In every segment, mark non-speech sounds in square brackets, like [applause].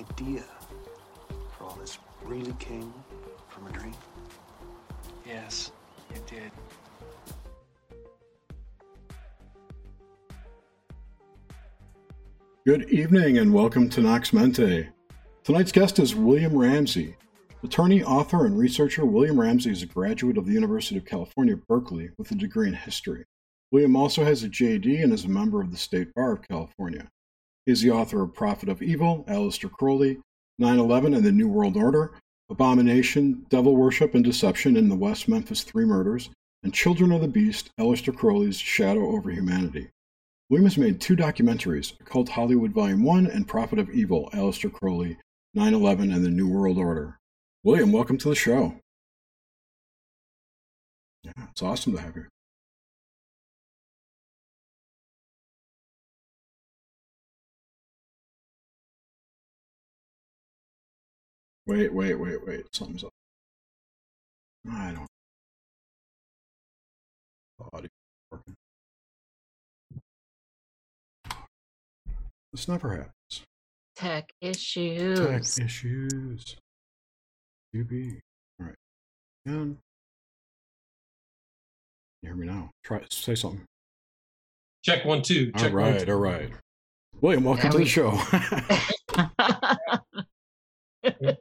idea for all this really came from a dream? Yes, it did. Good evening and welcome to Nox Mente. Tonight's guest is William Ramsey. Attorney, author, and researcher William Ramsey is a graduate of the University of California, Berkeley, with a degree in history. William also has a JD and is a member of the State Bar of California. He is the author of Prophet of Evil, Aleister Crowley, 9 11 and the New World Order, Abomination, Devil Worship and Deception in the West Memphis Three Murders, and Children of the Beast, Aleister Crowley's Shadow over Humanity. William has made two documentaries, Occult Hollywood Volume 1 and Prophet of Evil, Aleister Crowley, 9 11 and the New World Order. William, welcome to the show. Yeah, it's awesome to have you. Wait, wait, wait, wait. Something's up. I don't. Audio working. This never happens. Tech issues. Tech issues. UB. All right. And you hear me now? Try say something. Check one, two. All Check one, right, two. all right. William, welcome Yeah, to we- the show. [laughs] [laughs] [laughs]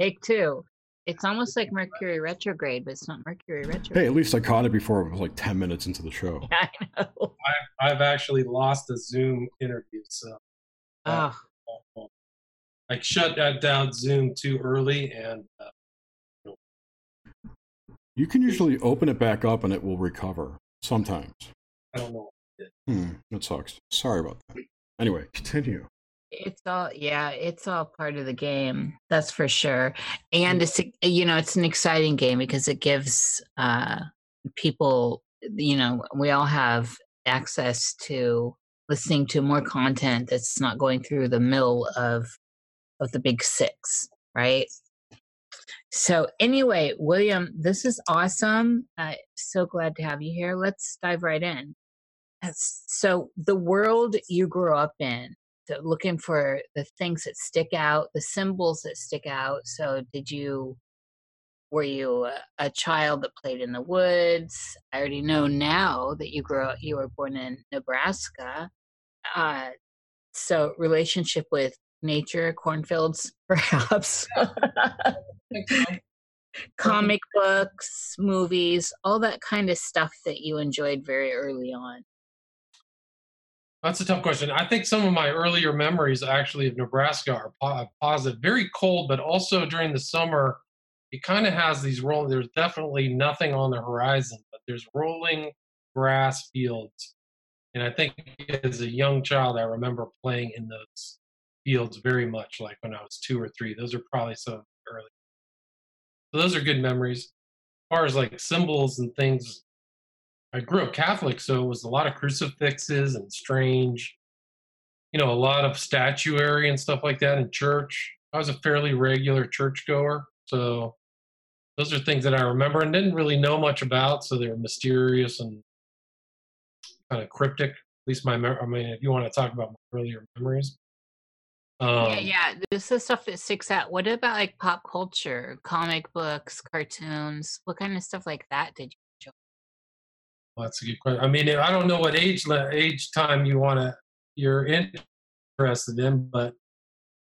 Take two. It's almost like Mercury retrograde, but it's not Mercury retrograde. hey, at least I caught it before it was like ten minutes into the show. [laughs] I know. I've actually lost a Zoom interview, so Oh, I shut that down Zoom too early, and uh, You can usually open it back up and it will recover sometimes. I don't know. Hmm, that sucks. Sorry about that. Anyway, continue. It's all yeah, it's all part of the game. That's for sure. And it's you know, it's an exciting game because it gives uh people you know, we all have access to listening to more content that's not going through the middle of of the big six, right? So anyway, William, this is awesome. Uh, so glad to have you here. Let's dive right in. So the world you grew up in, so looking for the things that stick out, the symbols that stick out. So did you were you a, a child that played in the woods? I already know now that you grew up you were born in Nebraska. Uh so relationship with nature, cornfields, [laughs] perhaps. [laughs] Comic books, movies, all that kind of stuff that you enjoyed very early on. That's a tough question. I think some of my earlier memories actually of Nebraska are po- positive. Very cold, but also during the summer, it kind of has these rolling. There's definitely nothing on the horizon, but there's rolling grass fields. And I think as a young child, I remember playing in those fields very much, like when I was two or three. Those are probably some early. So those are good memories. As far as like symbols and things, I grew up Catholic, so it was a lot of crucifixes and strange, you know, a lot of statuary and stuff like that in church. I was a fairly regular churchgoer, so those are things that I remember and didn't really know much about, so they were mysterious and kind of cryptic. At least my, I mean, if you want to talk about my earlier memories. Um, yeah, yeah. This is stuff that sticks out. What about like pop culture, comic books, cartoons? What kind of stuff like that did? Well, that's a good question. I mean, I don't know what age age time you want to you're interested in, but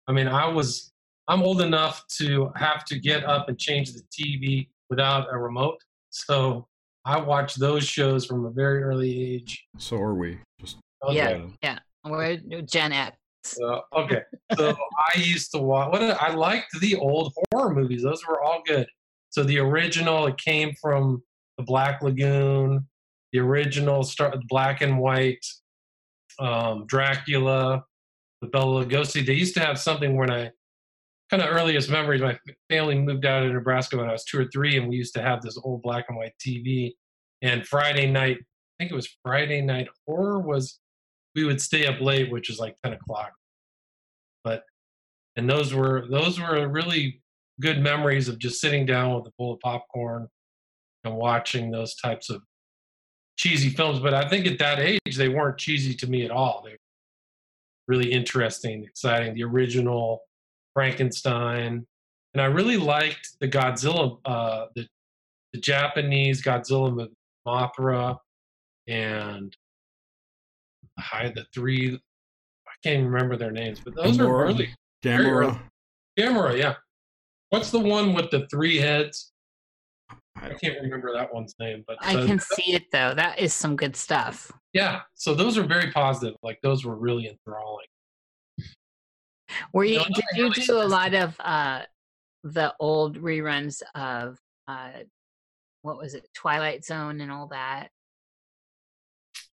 I mean, I was I'm old enough to have to get up and change the TV without a remote, so I watched those shows from a very early age. So are we. Just oh, Yeah, Okay. yeah. We're Gen X. So, okay, so I used to watch. What I liked the old horror movies; those were all good. So the original, it came from the Black Lagoon, the original start black and white, um, Dracula, the Bela Lugosi. They used to have something when I kind of earliest memories. My family moved out of Nebraska when I was two or three, and we used to have this old black and white TV. And Friday night, I think it was Friday night horror was we would stay up late, which is like ten o'clock. But and those were those were really good memories of just sitting down with a bowl of popcorn and watching those types of cheesy films. But I think at that age they weren't cheesy to me at all. They were really interesting, exciting. The original Frankenstein, and I really liked the Godzilla, uh, the the Japanese Godzilla Mothra, and I the three. I can't even remember their names, but those Gamora. are early. Gamera. Gamera, yeah. What's the one with the three heads? I I can't remember that one's name, but I can see it though. That is some good stuff. yeah. So those are very positive. Like those were really enthralling. Were you No, did you really do a lot of uh the old reruns of uh what was it, Twilight Zone and all that?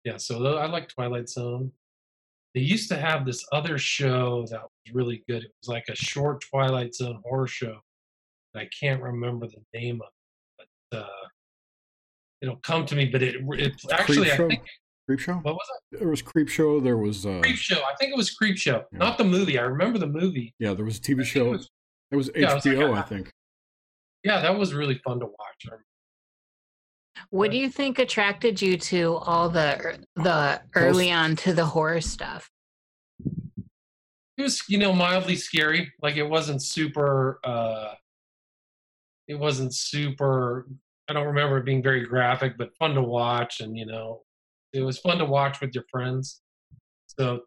Yeah. So tho- I like Twilight Zone. They used to have this other show that was really good. It was like a short Twilight Zone horror show. I can't remember the name of it, but uh, it'll come to me. But it, it actually, I Creep Show? think Creep Show? what was it? There was Creep Show. There was uh, Creep Show. I think it was Creep Show, Yeah. not the movie. I remember the movie. yeah, there was a TV think show. it was- It was yeah, it was like HBO, a- I think. Yeah, that was really fun to watch. What do you think attracted you to all the the early on to the horror stuff? it was you know mildly scary like it wasn't super uh it wasn't super i don't remember it being very graphic but fun to watch and you know it was fun to watch with your friends so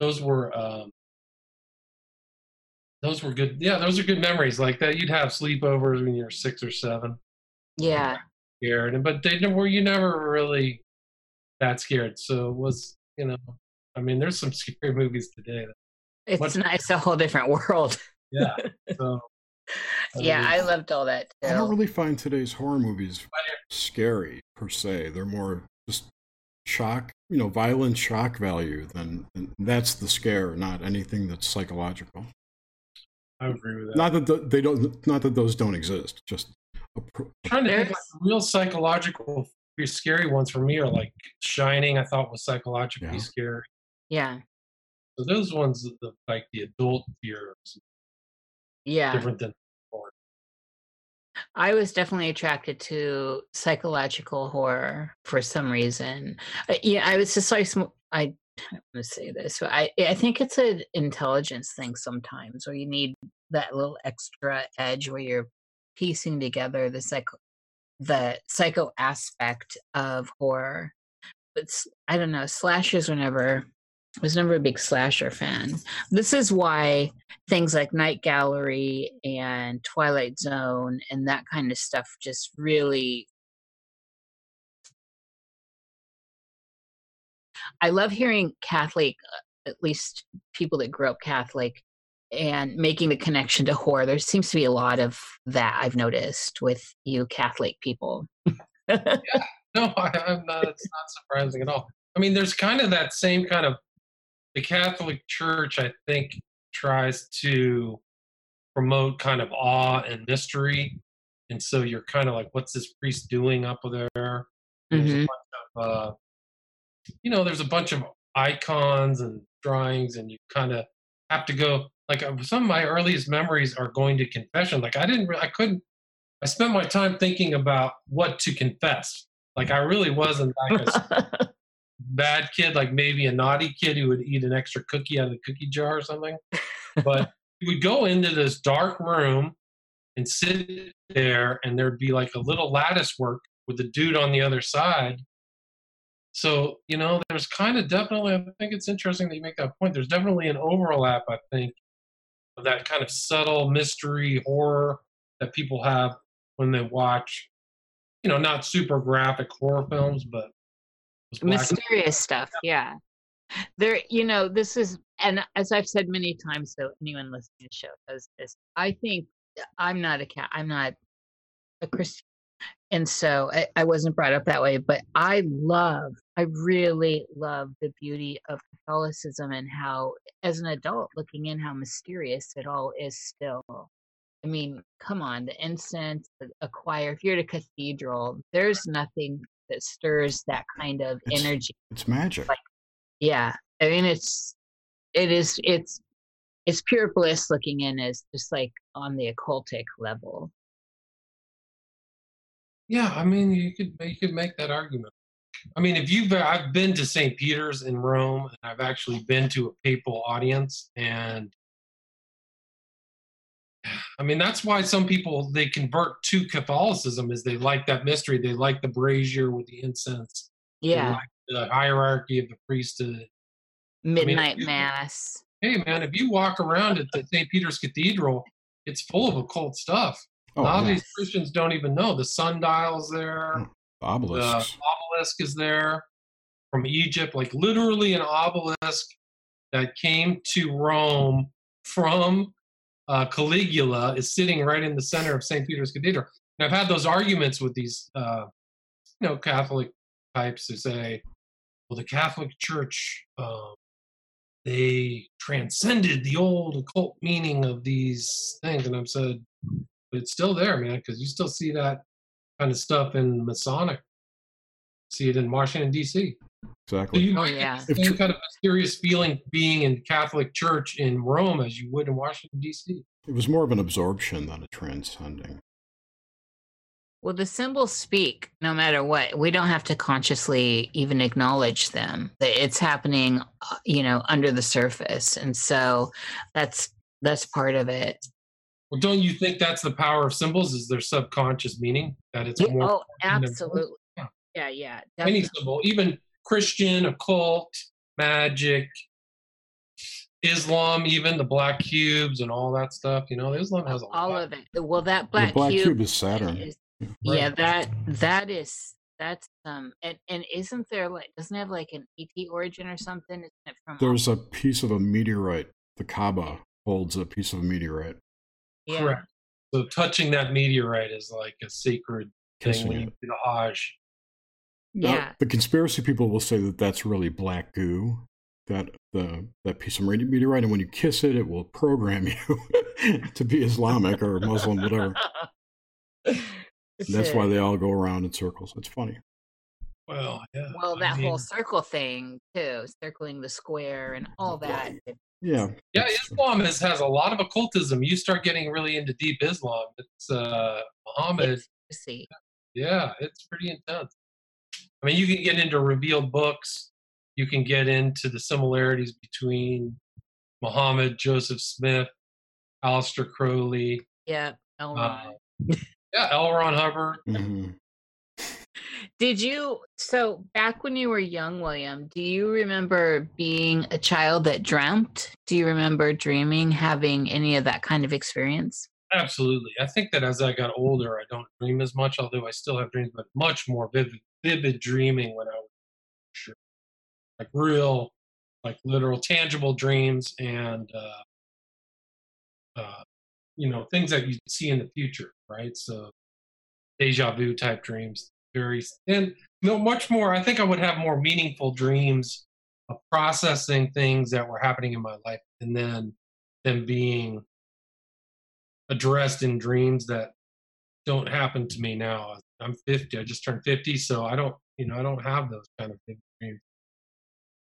those were um those were good yeah those are good memories like that you'd have sleepovers when you're six or seven Yeah. scared and but they were you never really that scared so it was you know i mean there's some scary [laughs] movies today It's nice, a whole different world. yeah [laughs] so yeah, mean, I loved all that Too. I don't really find today's horror movies scary per se. They're more just shock, you know, violent shock value. Than and that's the scare, not anything that's psychological. I agree with that. Not that the, they don't. Not that those don't exist. Just a, pr- I'm trying to think like real psychological, scary ones for me are like Shining. I thought was psychologically Yeah. scary. Yeah. So those ones, the, like the adult fears, Yeah. different than I was definitely attracted to psychological horror for some reason. Uh, yeah, I was just like, I, I'm to say this, but I, I think it's an intelligence thing sometimes, where you need that little extra edge where you're piecing together the psycho, the psycho aspect of horror. But I don't know, slashers were never. Was never a big slasher fan. This is why things like Night Gallery and Twilight Zone and that kind of stuff just really. I love hearing Catholic, uh, at least people that grew up Catholic, and making the connection to horror. There seems to be a lot of that I've noticed with you Catholic people. [laughs] yeah. No, I, I'm not. It's not surprising at all. I mean, there's kind of that same kind of. The Catholic Church, I think, tries to promote kind of awe and mystery, and so you're kind of like, "What's this priest doing up there?" There's a Mhm. bunch of, uh, you know, there's a bunch of icons and drawings, and you kind of have to go. Like uh, some of my earliest memories are going to confession. Like I didn't, I couldn't. I spent my time thinking about what to confess. Like I really wasn't like [laughs] a bad kid, like maybe a naughty kid who would eat an extra cookie out of the cookie jar or something. [laughs] But you would go into this dark room and sit there, and there'd be like a little lattice work with the dude on the other side. So, you know, there's kind of definitely, I think it's interesting that you make that point. There's definitely an overlap, I think, of that kind of subtle mystery horror that people have when they watch, you know, not super graphic horror films, but those black and mysterious stuff yeah. there you know this is and as i've said many times so anyone listening to the show knows this i think uh, i'm not a cat i'm not a christian and so I, I wasn't brought up that way but i love i really love the beauty of catholicism and how as an adult looking in how mysterious it all is still. I mean come on the incense the- a choir if you're at a cathedral there's nothing that stirs that kind of It's- energy it's magic. yeah i mean it's it is it's it's pure bliss looking in as just like on the occultic level Yeah, I mean, you could you could make that argument. I mean, if you've I've been to St. Peter's in Rome, and I've actually been to a papal audience, and I mean, that's why some people they convert to Catholicism is they like that mystery. They like the brazier with the incense. They Yeah. like the hierarchy of the priesthood. Midnight you- mass. Hey, man, if you walk around at the [laughs] St. Peter's Cathedral, it's full of occult stuff. Oh, a lot of these Christians don't even know. The sundial's there. Hmm. The obelisk is there from Egypt, like literally an obelisk that came to Rome from uh, Caligula is sitting right in the center of St. Peter's Cathedral. And I've had those arguments with these, uh, you know, Catholic types who say, well, the Catholic Church, um, they transcended the old occult meaning of these things. And I've said, but it's still there, man, because you still see that kind of stuff in Masonic. See it in Washington D.C. So exactly. you Oh, might yeah. the If same tr- kind of mysterious feeling being in Catholic Church in Rome as you would in Washington D.C. It was more of an absorption than a transcending. Well, the symbols speak no matter what. We don't have to consciously even acknowledge them. That It's happening, uh, you know, under the surface, and so that's that's part of it. Well, don't you think that's the power of symbols? Is their subconscious meaning that it's more oh, absolutely. Yeah. Yeah, yeah. any symbol, even Christian, occult, magic, Islam, even the black cubes and all that stuff. You know, Islam has a all lot. of it. Well, that The black, black cube, cube is Saturn. is- Yeah. yeah, that that is that's um and and isn't there like doesn't it have like an ET origin or something? Isn't it from There's a piece of a meteorite. The Kaaba holds a piece of a meteorite. yeah. Correct. So touching that meteorite is like a sacred thing Kissing when you it. do the Hajj. Now, Yeah. the conspiracy people will say that that's really black goo. That the that piece of meteorite, and when you kiss it, it will program [laughs] you to be Islamic or Muslim, whatever. That's why they all go around in circles. It's funny. Well, yeah. Well, I that mean, whole circle thing too, circling the square and all that. Yeah. Yeah, Islam is, has a lot of occultism. You start getting really into deep Islam. It's uh, Muhammad. See, Yeah, it's pretty intense. I mean, you can get into revealed books. You can get into the similarities between Muhammad, Joseph Smith, Aleister Crowley, yeah. L. Ron. uh, yeah, L. Ron Hubbard. Mhm. Did you so back when you were young, William? Do you remember being a child that dreamt? Do you remember dreaming, having any of that kind of experience? Absolutely. I think that as I got older, I don't dream as much, although I still have dreams, but much more vivid, vivid dreaming when I was sure. Like real, like literal, tangible dreams and, uh, uh, you know, things that you see in the future, right? So deja vu type dreams, very, and no, much more. I think I would have more meaningful dreams of processing things that were happening in my life and then them being addressed in dreams that don't happen to me now. I'm 50. I just turned 50, so I don't, you know, I don't have those kind of big dreams.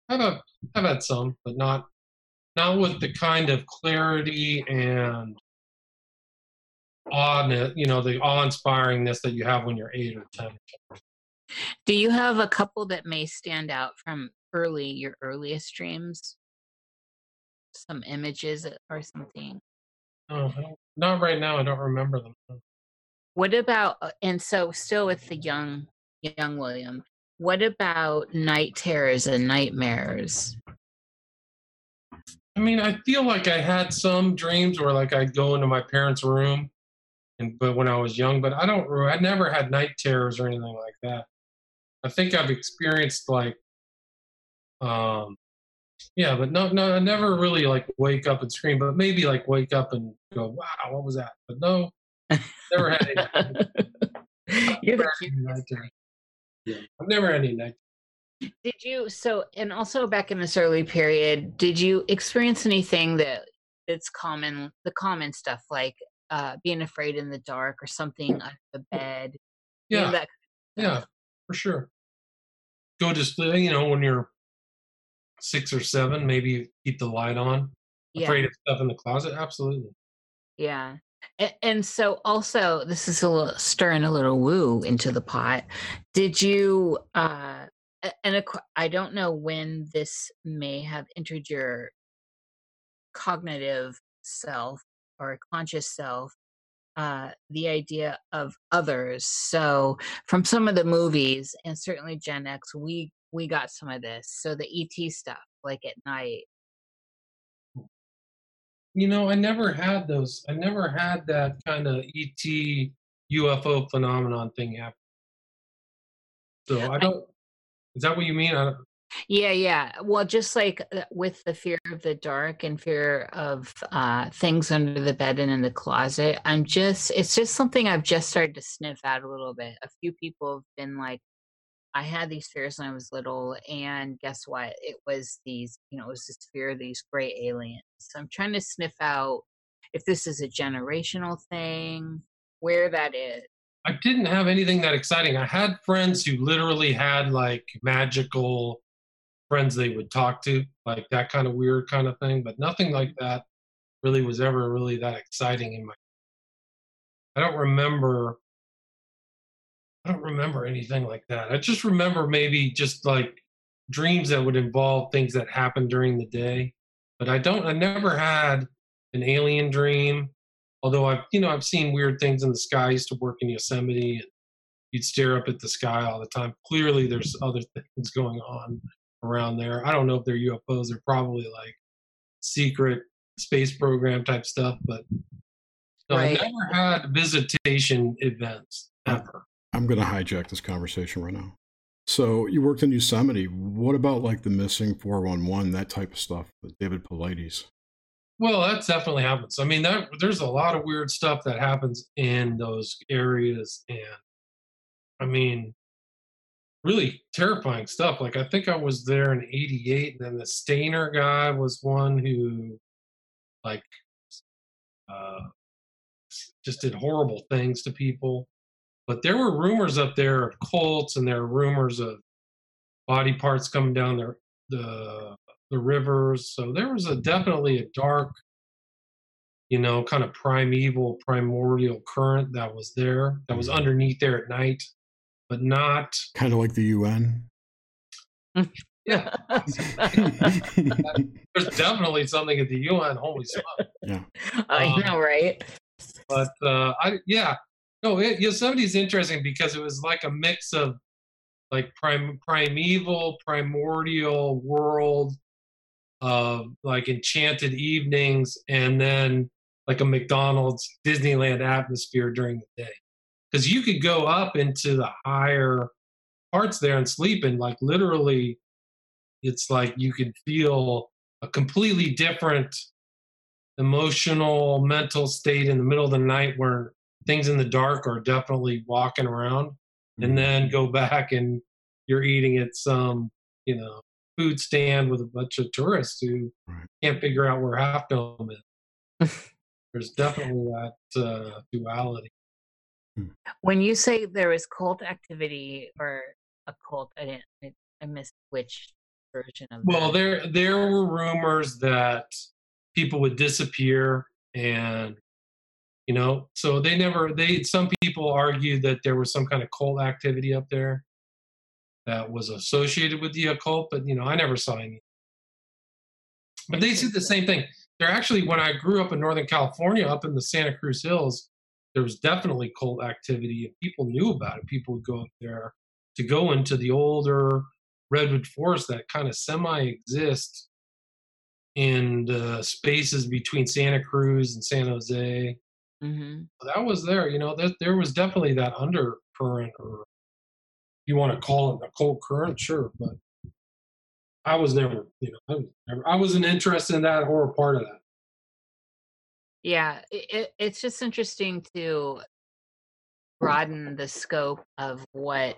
I've had, I've had some, but not, not with the kind of clarity and awe, you know, the awe-inspiringness that you have when you're eight or ten. Do you have a couple that may stand out from early your earliest dreams? Some images or something. Oh, not right now. I don't remember them. What about uh, and so still with the young young William? What about night terrors and nightmares? I mean, I feel like I had some dreams where like I'd go into my parents' room, and but when I was young, but I don't. I never had night terrors or anything like that. I think I've experienced like, um, yeah, but no, no, I never really like wake up and scream, but maybe like wake up and go, "Wow, what was that?" But no, never had any. [laughs] You're the never had any night terrors. Yeah, I've never had any night. Did you so and also back in this early period, did you experience anything that that's common the common stuff like uh being afraid in the dark or something under the bed? You know, Yeah, that yeah, for sure. Go just you know when you're six or seven, maybe keep the light on. yeah. Afraid of stuff in the closet? Absolutely. Yeah. And, so also this is a little stirring a little woo into the pot. Did you uh and I don't know when this may have entered your cognitive self or conscious self uh, the idea of others. So from some of the movies and certainly Gen X, we we got some of this. So the ET stuff, like at night. You know, I never had those. I never had that kind of ET UFO phenomenon thing happen. So I don't. Is that what you mean? I don't, Yeah, yeah. Well, just like uh, with the fear of the dark and fear of uh, things under the bed and in the closet, I'm just, it's just something I've just started to sniff out a little bit. A few people have been like, I had these fears when I was little, and guess what? It was these, you know, it was this fear of these gray aliens. So I'm trying to sniff out if this is a generational thing, where that is. I didn't have anything that exciting. I had friends who literally had like magical friends they would talk to, like that kind of weird kind of thing, but nothing like that really was ever really that exciting in my I don't remember I don't remember anything like that. I just remember maybe just like dreams that would involve things that happened during the day. But I don't I never had an alien dream. Although I've you know, I've seen weird things in the sky. I used to work in Yosemite and you'd stare up at the sky all the time. Clearly there's other [laughs] things going on around there. I don't know if they're UFOs, they're probably like secret space program type stuff, but no, Right. I never had visitation events ever. I'm going to hijack this conversation right now. So you worked in Yosemite. What about like the missing 411, that type of stuff with David Paulides? Well, that definitely happens. I mean, that there's a lot of weird stuff that happens in those areas, and I mean, really terrifying stuff. Like I think I was there in '88, and then the Stayner guy was one who, like, uh, just did horrible things to people. But there were rumors up there of cults, and there were rumors of body parts coming down the the the rivers. So there was a definitely a dark, you know, kind of primeval, primordial current that was there, that was underneath there at night, but not. Kind of like the UN. [laughs] Yeah, [laughs] there's definitely something at the UN. Holy smokes! Yeah. [laughs] I Um, know, right? But uh, I, yeah, no, it, Yosemite is interesting because it was like a mix of like prim, primeval, primordial world of like enchanted evenings, and then like a McDonald's Disneyland atmosphere during the day. Because you could go up into the higher parts there and sleep, and like literally, it's like you could feel a completely different emotional mental state in the middle of the night where things in the dark are definitely walking around Mm-hmm. and then go [laughs] back and you're eating at some you know food stand with a bunch of tourists who Right. can't figure out where half dome is [laughs] there's definitely that uh, duality When you say there was cult activity or a cult, I didn't, I, I missed which version of well that. there there were rumors that people would disappear and you know? So they never they some people argued that there was some kind of cult activity up there that was associated with the occult but you know i never saw any. But they said the same thing. They're actually when i grew up in northern california up in the santa cruz hills there was definitely cult activity. And people knew about it people would go up there to go into the older redwood forest that kind of semi exist in the spaces between santa cruz and san jose hmm that was there. You know, that there was definitely that undercurrent, or you want to call it a cold current, sure. But I was never, you know, I was never, I wasn't interested in that or a part of that. Yeah, it, it's just interesting to broaden the scope of what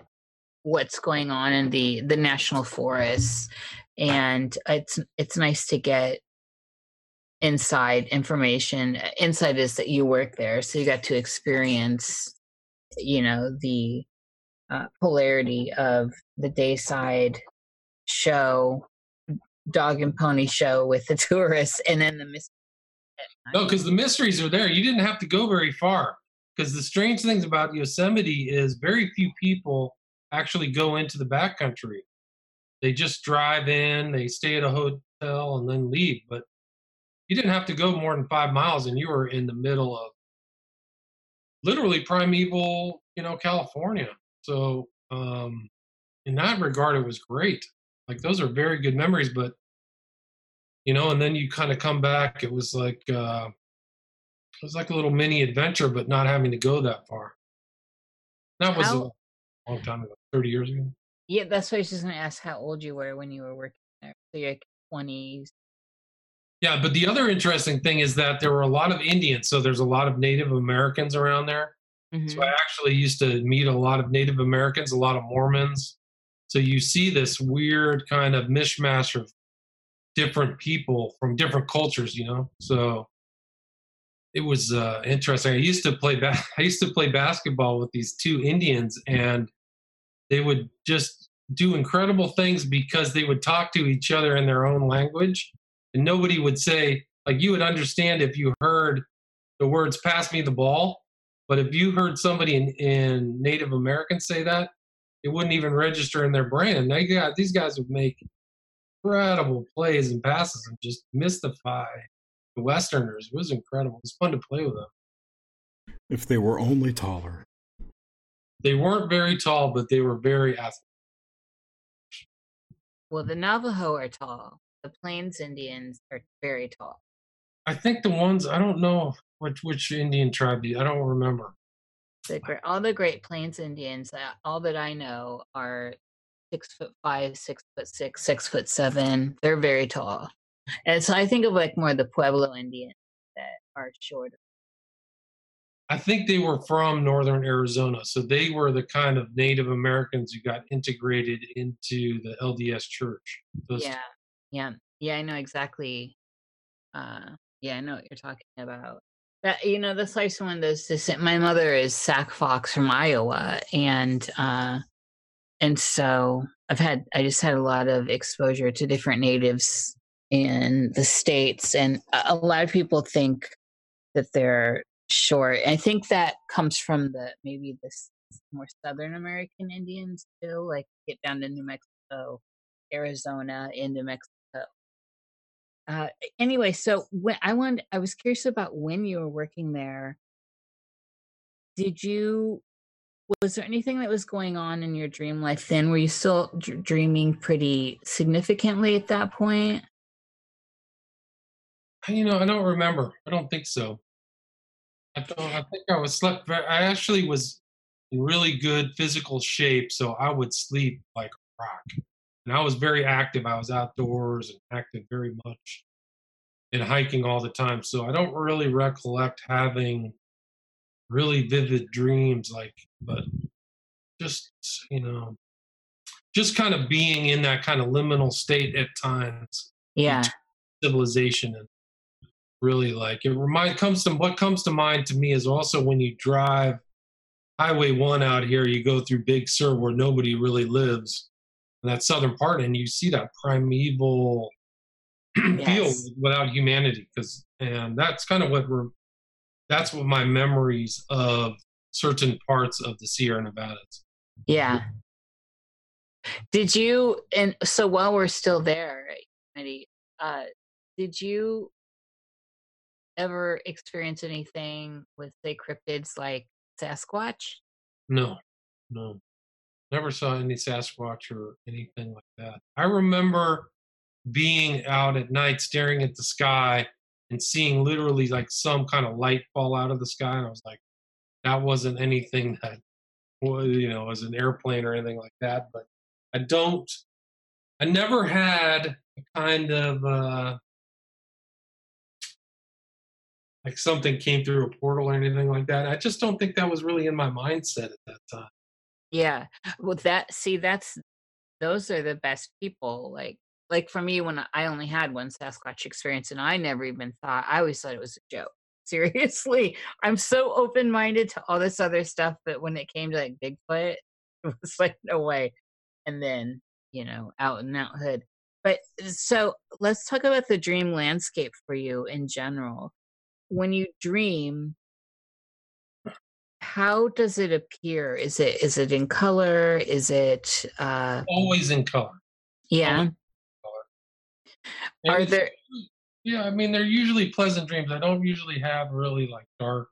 what's going on in the the national forests, and it's it's nice to get inside information. Inside is that you work there, so you got to experience, you know, the uh, polarity of the dayside show, dog and pony show with the [laughs] tourists, and then the mystery. No, because the mysteries are there. You didn't have to go very far. Because the strange things about Yosemite is very few people actually go into the backcountry. They just drive in, they stay at a hotel, and then leave. But you didn't have to go more than five miles, and you were in the middle of literally primeval, you know, California. So um, in that regard, it was great. Like those are very good memories, but you know, and then you kind of come back. It was like uh, it was like a little mini adventure, but not having to go that far. That was How- a long time ago, thirty years ago. Yeah, that's what I was just gonna ask how old you were when you were working there. So you're like twenties. Yeah, but the other interesting thing is that there were a lot of Indians, so there's a lot of Native Americans around there. So I actually used to meet a lot of Native Americans, a lot of Mormons. So you see this weird kind of mishmash of different people from different cultures, you know. So it was uh, interesting. I used to play ba- [laughs] I used to play basketball with these two Indians, and they would just do incredible things because they would talk to each other in their own language, and nobody would say like you would understand if you heard the words "pass me the ball." But if you heard somebody in, in Native American say that, it wouldn't even register in their brain. And they got, these guys would make incredible plays and passes and just mystify the Westerners. It was incredible. It was fun to play with them. If they were only taller. They weren't very tall, but they were very athletic. Well, the Navajo are tall. The Plains Indians are very tall. I think the ones I don't know which which Indian tribe. I don't remember. The great, all the Great Plains Indians, uh, all that I know, are six foot five, six foot six, six foot seven. They're very tall, and so I think of like more the Pueblo Indians that are shorter. I think they were from northern Arizona, so they were the kind of Native Americans who got integrated into the LDS Church. Those Yeah, yeah, yeah. I know exactly. Uh, yeah, I know what you're talking about. That you know, that's like someone does. My mother is Sac Fox from Iowa, and uh, and so I've had I just had a lot of exposure to different natives in the states, and a a lot of people think that they're short. I think that comes from the maybe the more Southern American Indians too, like get down to New Mexico, Arizona, into Mexico. Uh, anyway, so when I wanted, I was curious about when you were working there. Did you was there anything that was going on in your dream life then? Were you still dr- dreaming pretty significantly at that point? You know, I don't remember. I don't think so. I don't. I think I was slept. ve- I actually was in really good physical shape, so I would sleep like a rock. And I was very active. I was outdoors and active very much, and hiking all the time. So I don't really recollect having really vivid dreams, like, but just you know, just kind of being in that kind of liminal state at times Yeah. civilization and really like it remind comes to what comes to mind to me is also when you drive highway one out here you go through big sur where nobody really lives in that southern part and you see that primeval [clears throat] feel without humanity because and that's kind of what we're that's what my memories of certain parts of the sierra nevadas Yeah. Did you and so while we're still there, uh, did you ever experience anything with say cryptids like Sasquatch? No, no. Never saw any Sasquatch or anything like that. I remember being out at night staring at the sky and seeing literally like some kind of light fall out of the sky. And I was like, that wasn't anything [laughs] that was, you know, was an airplane or anything like that. But I don't, I never had a kind of, uh, like something came through a portal or anything like that. I just don't think that was really in my mindset at that time. Yeah. Well, that see, that's those are the best people. Like, like for me, when I only had one Sasquatch experience, and I never even thought. I always thought it was a joke. [laughs] Seriously, I'm so open minded to all this other stuff, but when it came to like Bigfoot, [laughs] it was like no way. And then you know, out and out hood. But uh, so let's talk about the dream landscape for you in general. When you dream, how does it appear is it is it in color is it uh Always in color. yeah And Are it's there- Yeah, I mean they're usually pleasant dreams. I don't usually have really like dark.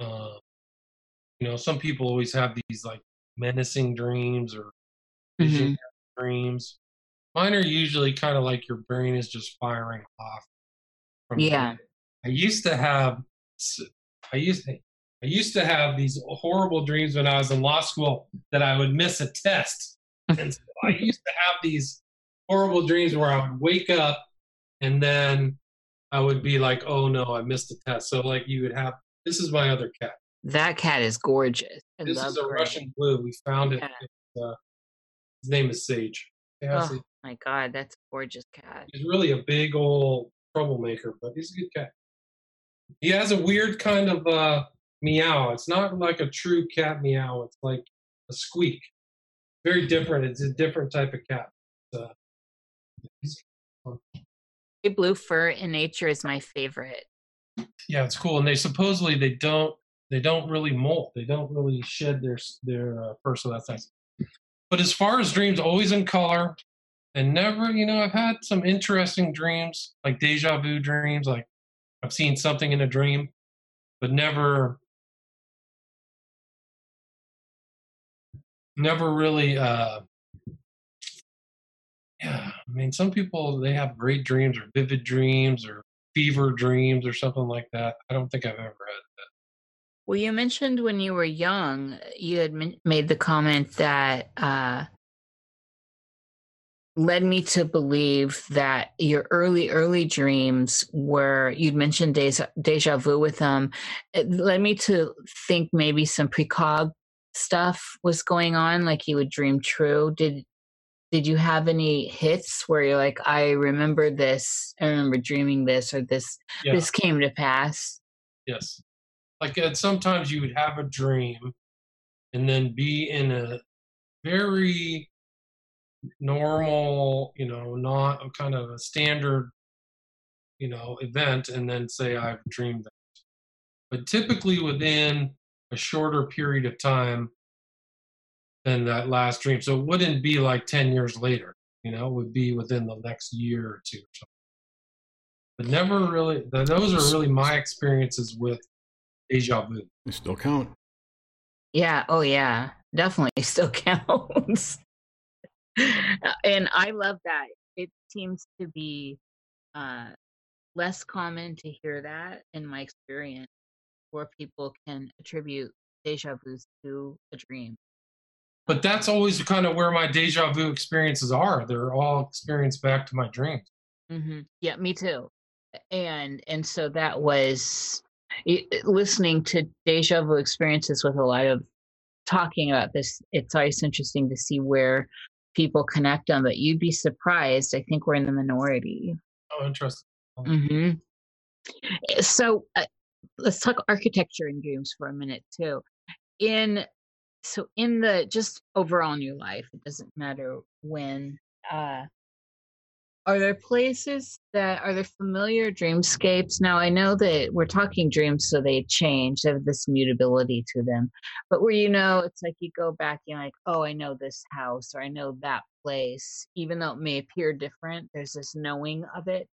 Uh, you know, some people always have these like menacing dreams or visionary dreams. Mine are usually kind of like your brain is just firing off. From Yeah. I used to have. I used to. I used to have these horrible dreams when I was in law school that I would miss a test. And so I [laughs] used to have these horrible dreams where I would wake up and then I would be like, oh no, I missed a test. So, like, you would have this is my other cat. That cat is gorgeous. I This is a her. Russian blue. We found it. Uh, his name is Sage. Yeah, Oh my god, that's a gorgeous cat. He's really a big old troublemaker, but he's a good cat. He has a weird kind of uh, meow. It's not like a true cat meow. It's like a squeak. Very different. It's a different type of cat. Uh, Big blue fur in nature is my favorite. yeah, it's cool. And they supposedly they don't they don't really molt. They don't really shed their their uh, fur, so that's nice. But as far as dreams, always in color, and never, you know, I've had some interesting dreams, like deja vu dreams, like I've seen something in a dream, but never, never really. uh Yeah, I mean, some people they have great dreams or vivid dreams or fever dreams or something like that. I don't think I've ever had that. Well, you mentioned when you were young, you had made the comment that uh, led me to believe that your early, early dreams were, you'd mentioned deja, deja vu with them. It led me to think maybe some precog stuff was going on, like you would dream true. Did did you have any hits where you're like, I remember this, I remember dreaming this, or this Yeah. this came to pass? Yes. Like uh, sometimes you would have a dream and then be in a very normal, you know, not a kind of a standard, you know, event and then say, I've dreamed that. But typically within a shorter period of time than that last dream. So it wouldn't be like 10 years later, you know, it would be within the next year or two or something. But never really, those are really my experiences with deja vu. They still count. Yeah. Oh, yeah. Definitely [laughs] still counts. and I love that. It seems to be uh, less common to hear that in my experience, where people can attribute deja vu to a dream. But that's always kind of where my deja vu experiences are. They're all experienced back to my dreams. hmm Yeah, me too. And and so that was it, listening to deja vu experiences with a lot of talking about this. It's always interesting to see where people connect them, but you'd be surprised. I think we're in the minority. Oh, interesting. hmm So uh, let's talk architecture and dreams for a minute too. In so in the just overall new life, it doesn't matter when. Uh, are there places that are there familiar dreamscapes? Now I know that we're talking dreams, so they change. They have this mutability to them. But where you know, it's like you go back, you're like, oh, I know this house or I know that place, even though it may appear different. There's this knowing of it.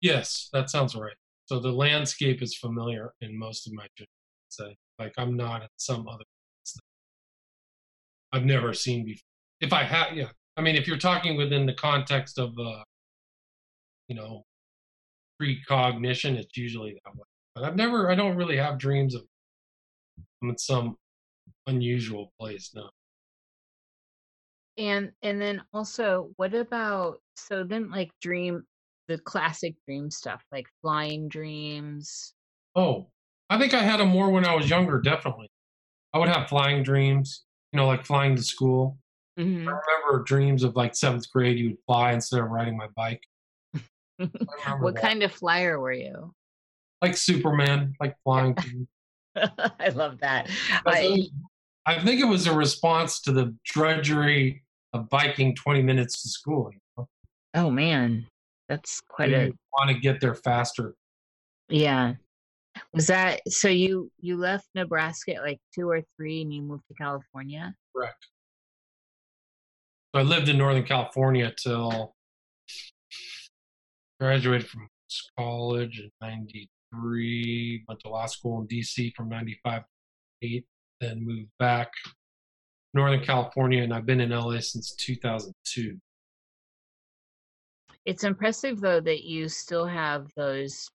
Yes, that sounds right. So the landscape is familiar in most of my dreams. Like I'm not in some other I've never seen before. If I have, yeah. I mean, if you're talking within the context of, uh, you know, precognition, it's usually that way. But I've never, I don't really have dreams of I'm in some unusual place. No. And and then also, what about so then like dream the classic dream stuff like flying dreams. Oh, I think I had them more when I was younger. Definitely, I would have flying dreams. You know, like flying to school. Mhm. I remember dreams of like seventh grade. You would fly instead of riding my bike. [laughs] What that. kind of flyer were you? Like Superman, like flying. [laughs] I love that. I, I think it was a response to the drudgery of biking 20 minutes to school. You know? oh man, that's quite a want to get there faster. yeah. Was that so? You you left Nebraska at like two or three, and you moved to California. Correct. So I lived in Northern California till graduated from college in 93, went to law school in DC from 95 to 8, then moved back Northern California, and I've been in LA since 2002. It's impressive though that you still have those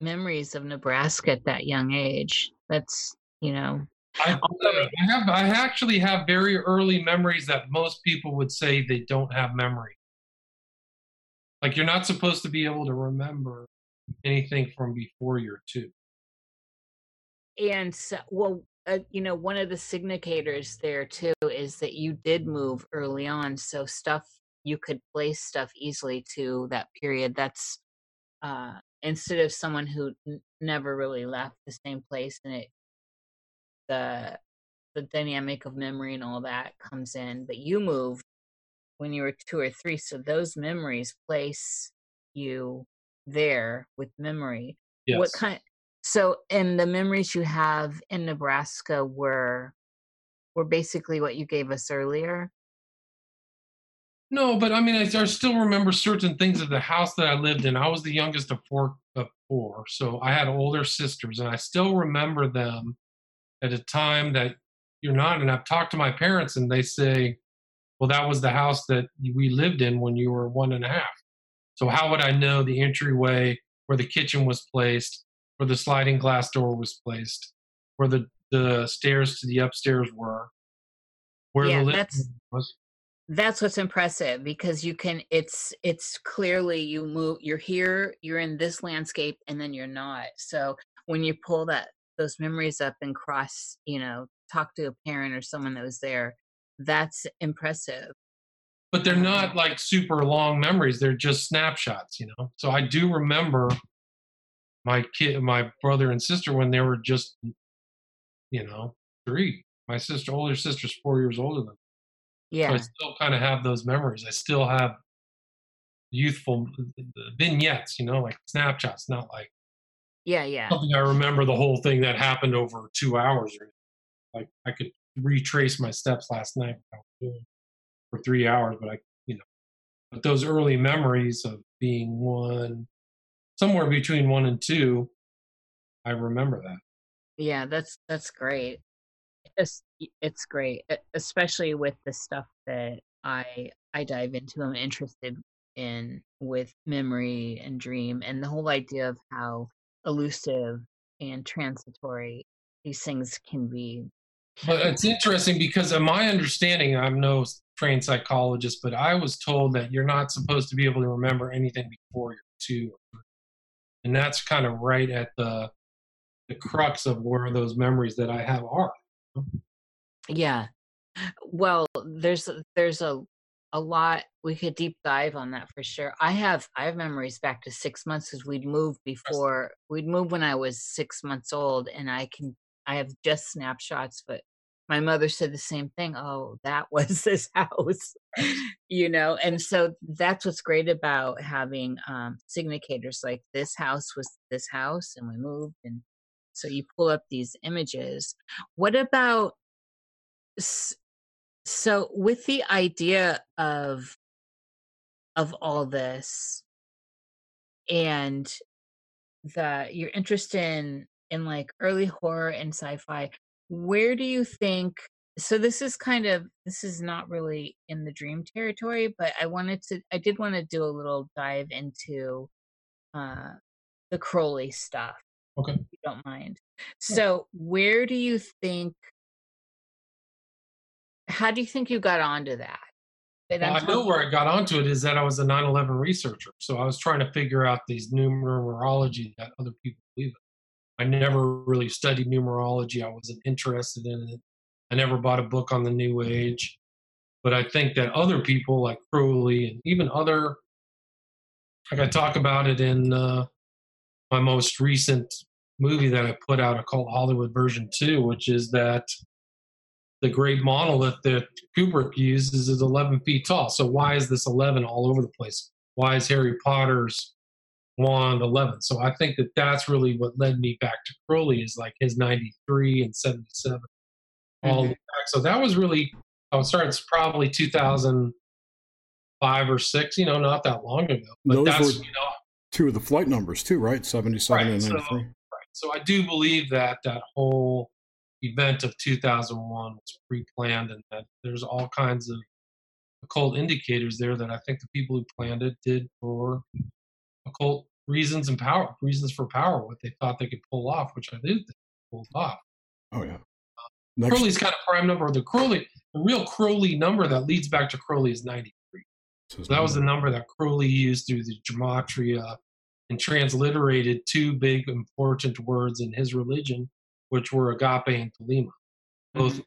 memories of Nebraska at that young age. That's you know. I, I have I actually have very early memories that most people would say they don't have memory. Like you're not supposed to be able to remember anything from before you're two. And so, well, uh, you know, one of the signators there too is that you did move early on, so stuff you could place stuff easily to that period. That's uh, instead of someone who n- never really left the same place, and it the the dynamic of memory and all that comes in. But you moved when you were two or three, so those memories place you there with memory. Yes. What kind? So, and the memories you have in Nebraska were were basically what you gave us earlier. No, but I mean, I, I still remember certain things of the house that I lived in. I was the youngest of four, of four, so I had older sisters, and I still remember them at a time that you're not. And I've talked to my parents, and they say, "Well, that was the house that we lived in when you were one and a half." So how would I know the entryway, where the kitchen was placed, where the sliding glass door was placed, where the the stairs to the upstairs were, where Yeah, the living was? That's what's impressive because you can. It's it's clearly you move. You're here. You're in this landscape, and then you're not. So when you pull that those memories up and cross, you know, talk to a parent or someone that was there, that's impressive. but they're not um like super long memories they're just snapshots you know so i do remember my kid my brother and sister when they were just you know three my sister older sister's four years older than me so Yeah, i still kind of have those memories i still have youthful vignettes you know like snapshots not like yeah, yeah. something i remember the whole thing that happened over two hours or like i could retrace my steps last night what I was doing for three hours but i you know but those early memories of being one somewhere between one and two i remember that Yeah, that's that's great. It's great, especially with the stuff that I I dive into. I'm interested in with memory and dream, and the whole idea of how elusive and transitory these things can be. but it's interesting because in my understanding i'm no trained psychologist but i was told that you're not supposed to be able to remember anything before you're two and that's kind of right at the the crux of where those memories that i have are Yeah. Well, there's a- there's a a lot we could deep dive on that for sure. I have I have memories back to six months because we'd moved before we'd moved when I was six months old, and I can I have just snapshots, but my mother said the same thing. Oh, that [laughs] was this house, you know. And so that's what's great about having um, signators like this house was this house, and we moved, and so you pull up these images. What about so with the idea of of all this and the your interest in in like early horror and sci-fi where do you think so this is kind of this is not really in the dream territory but i wanted to i did want to do a little dive into uh the crowley stuff Okay. Don't mind so where do you think how do you think you got onto that Well, I'm know where I got onto it is that I was a 9 11 researcher. So I was trying to figure out these numerology that other people believe in. I never really studied numerology. I wasn't interested in it. I never bought a book on the New Age. But I think that other people like Crowley and even other, like I talk about it in uh, my most recent movie that I put out a called Hollywood Version 2, which is that the great monolith that Kubrick uses is 11 feet tall. So why is this 11 all over the place? Why is Harry Potter's wand 11? So I think that that's really what led me back to Crowley is like his 93 and 77 all mm-hmm. back. So that was really I would start. It's probably 2000. five or six, you know, not that long ago. But Those that's were- you know, Two of the flight numbers too, right? Seventy-seven Right, and ninety-three. right. So I do believe that that whole event of 2001 was pre-planned, and that there's all kinds of occult indicators there that I think the people who planned it did for occult reasons and power, reasons for power, what they thought they could pull off, which I did pulled off. Oh yeah. Uh, Next, Crowley's kind of prime number. The Crowley, the real Crowley number that leads back to Crowley is 93. so So that was the number that Crowley used through the gematria and transliterated two big important words in his religion, which were agape and thelema. Both. Mm-hmm.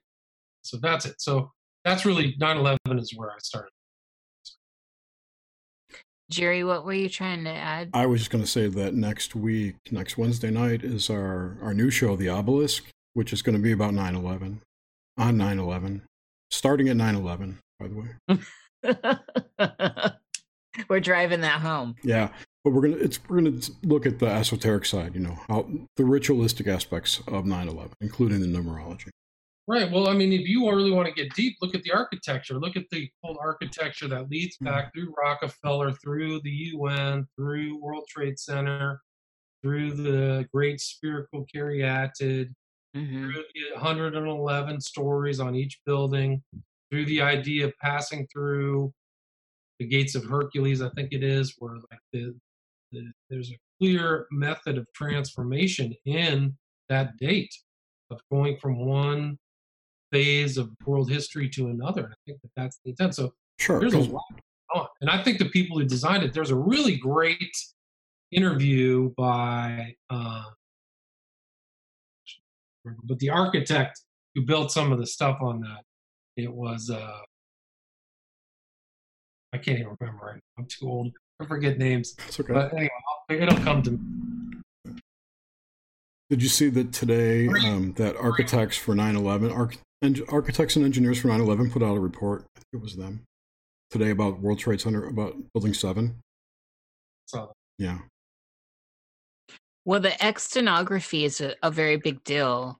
So that's it. So that's really 9/11 is where I started. Jerry, what were you trying to add? I was just going to say that next week, next Wednesday night, is our, our new show, The Obelisk, which is going to be about 9 11, on 9 11, starting at 9 11, by the way. [laughs] we're driving that home. Yeah. But we're gonna it's we're gonna look at the esoteric side, you know, how the ritualistic aspects of 9/11, including the numerology. Right. Well, I mean, if you really want to get deep, look at the architecture. Look at the whole architecture that leads back through Rockefeller, through the UN, through World Trade Center, through the Great Spherical Caryatid, hmm through the 111 stories on each building, through the idea of passing through the gates of Hercules, I think it is, where like the, the there's a clear method of transformation in that date of going from one phase of world history to another. And I think that that's the intent. So Sure. there's a lot going on. And I think the people who designed it, there's a really great interview by, uh, but the architect who built some of the stuff on that, it was, uh, I can't even remember. I'm too old. I forget names. it's okay. But anyway, it'll come to me. Did you see that today um, that architects for 9/11, arch- and architects and engineers for 9/11 put out a report? I think it was them today about World Trade Center, about Building Seven. So, Yeah. Well, the X-Stenography is a, a very big deal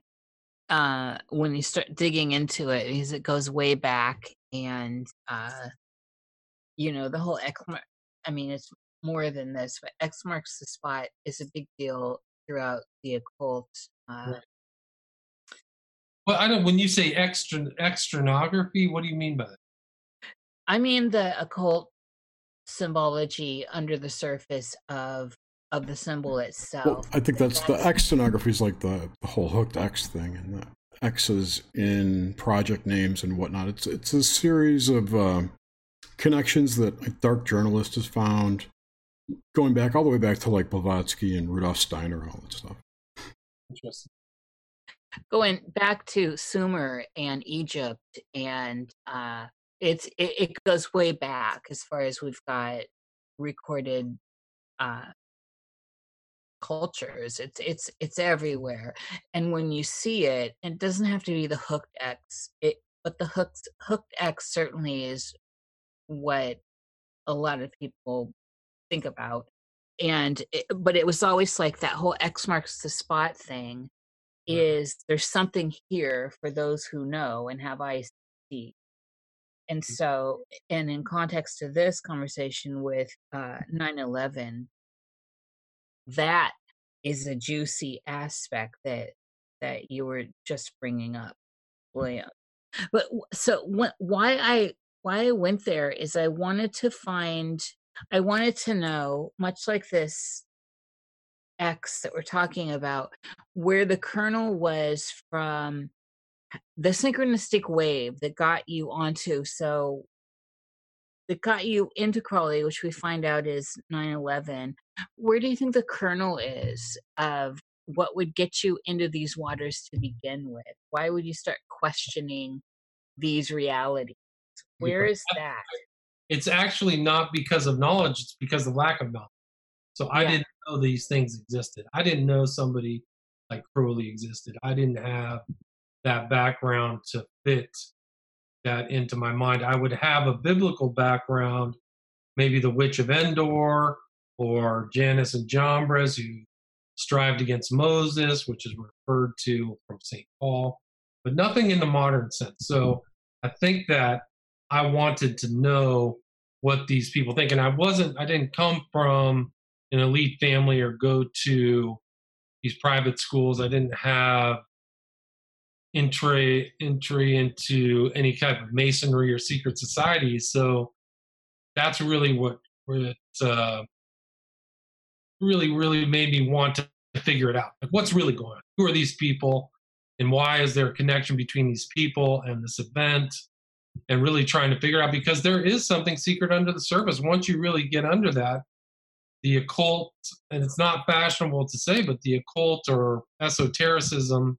uh, when you start digging into it because it goes way back. And, uh, you know, the whole X mark, I mean, it's more than this, but X marks the spot is a big deal throughout the occult. Uh, Right. well, I don't, when you say extra, externography, what do you mean by that? I mean, the occult symbology under the surface of of the symbol Well, itself. I think that's the X stenography is like the, the whole hooked X thing, and the X's in project names and whatnot. It's it's a series of uh, connections that a dark journalist has found, going back all the way back to like Blavatsky and Rudolf Steiner, and all that stuff. Interesting. going back to Sumer and Egypt, and uh, it's it, it goes way back as far as we've got recorded uh, cultures. It's it's it's everywhere, and when you see it, it doesn't have to be the hooked X. It but the hooked hooked X certainly is what a lot of people think about. And it, but it was always like that whole X marks the spot thing is there's something here for those who know and have eyes to see. And so, and in context to this conversation with uh, 9/11, that is a juicy aspect that that you were just bringing up, William. But so, wh- why I why I went there is I wanted to find, I wanted to know, much like this X that we're talking about, where the kernel was from the synchronistic wave that got you onto. So that got you into Crowley, which we find out is 9 11. Where do you think the kernel is of what would get you into these waters to begin with? Why would you start questioning these realities? Where is that? It's actually not because of knowledge, it's because of lack of knowledge. So I Yeah. didn't know these things existed. I didn't know somebody like Crowley existed. I didn't have that background to fit that into my mind. I would have a biblical background, maybe the Witch of Endor or Jannes and Jambres, who strived against Moses, which is referred to from St. Paul, but nothing in the modern sense. So I think that I wanted to know what these people think. And I wasn't, I didn't come from an elite family or go to these private schools. I didn't have entry entry into any type of masonry or secret societies. So that's really what what uh, really really made me want to figure it out. Like what's really going on? Who are these people? And why is there a connection between these people and this event? And really trying to figure out because there is something secret under the surface. Once you really get under that, the occult, and it's not fashionable to say, but the occult or esotericism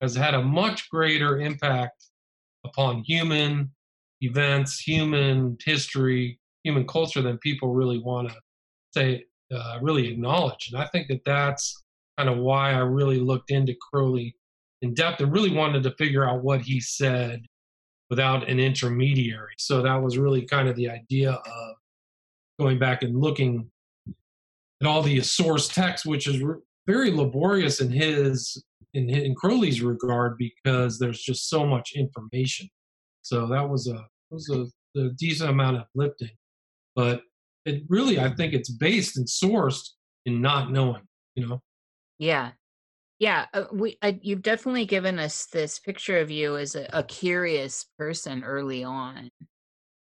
has had a much greater impact upon human events, human history, human culture than people really want to say, uh, really acknowledge. And I think that that's kind of why I really looked into Crowley in depth and really wanted to figure out what he said without an intermediary. So that was really kind of the idea of going back and looking at all the source text, which is very laborious in his in, in Crowley's regard because there's just so much information. So that was a was a, a decent amount of lifting, but it really I think it's based and sourced in not knowing. You know. Yeah, yeah. Uh, we uh, you've definitely given us this picture of you as a, a curious person early on,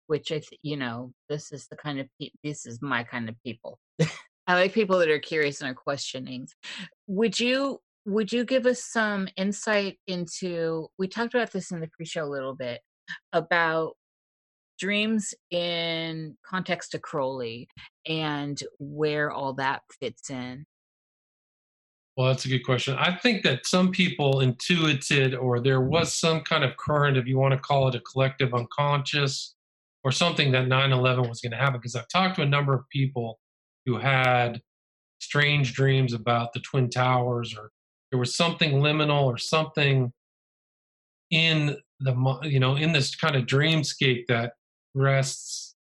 which I th- you know this is the kind of pe- this is my kind of people. [laughs] I like people that are curious and are questioning. Would you would you give us some insight into we talked about this in the pre-show a little bit about dreams in context to Crowley and where all that fits in? Well, that's a good question. I think that some people intuited, or there was some kind of current, if you want to call it a collective unconscious, or something that 9 11 was going to happen. Because I've talked to a number of people who had strange dreams about the Twin Towers, or there was something liminal or something in the you know in this kind of dreamscape that rests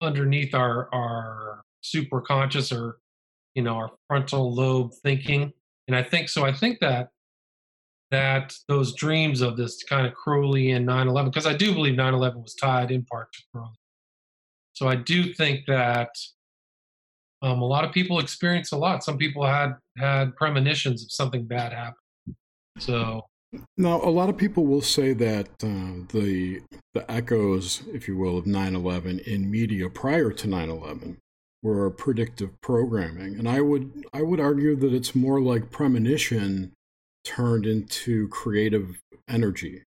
underneath our our super conscious or you know our frontal lobe thinking and i think so i think that that those dreams of this kind of crowleyan 9-11 because i do believe 9-11 was tied in part to crowley so i do think that um, a lot of people experience a lot. Some people had had premonitions of something bad happening. So now a lot of people will say that uh, the the echoes, if you will, of 9/11 in media prior to 9/11 were predictive programming, and I would I would argue that it's more like premonition turned into creative energy.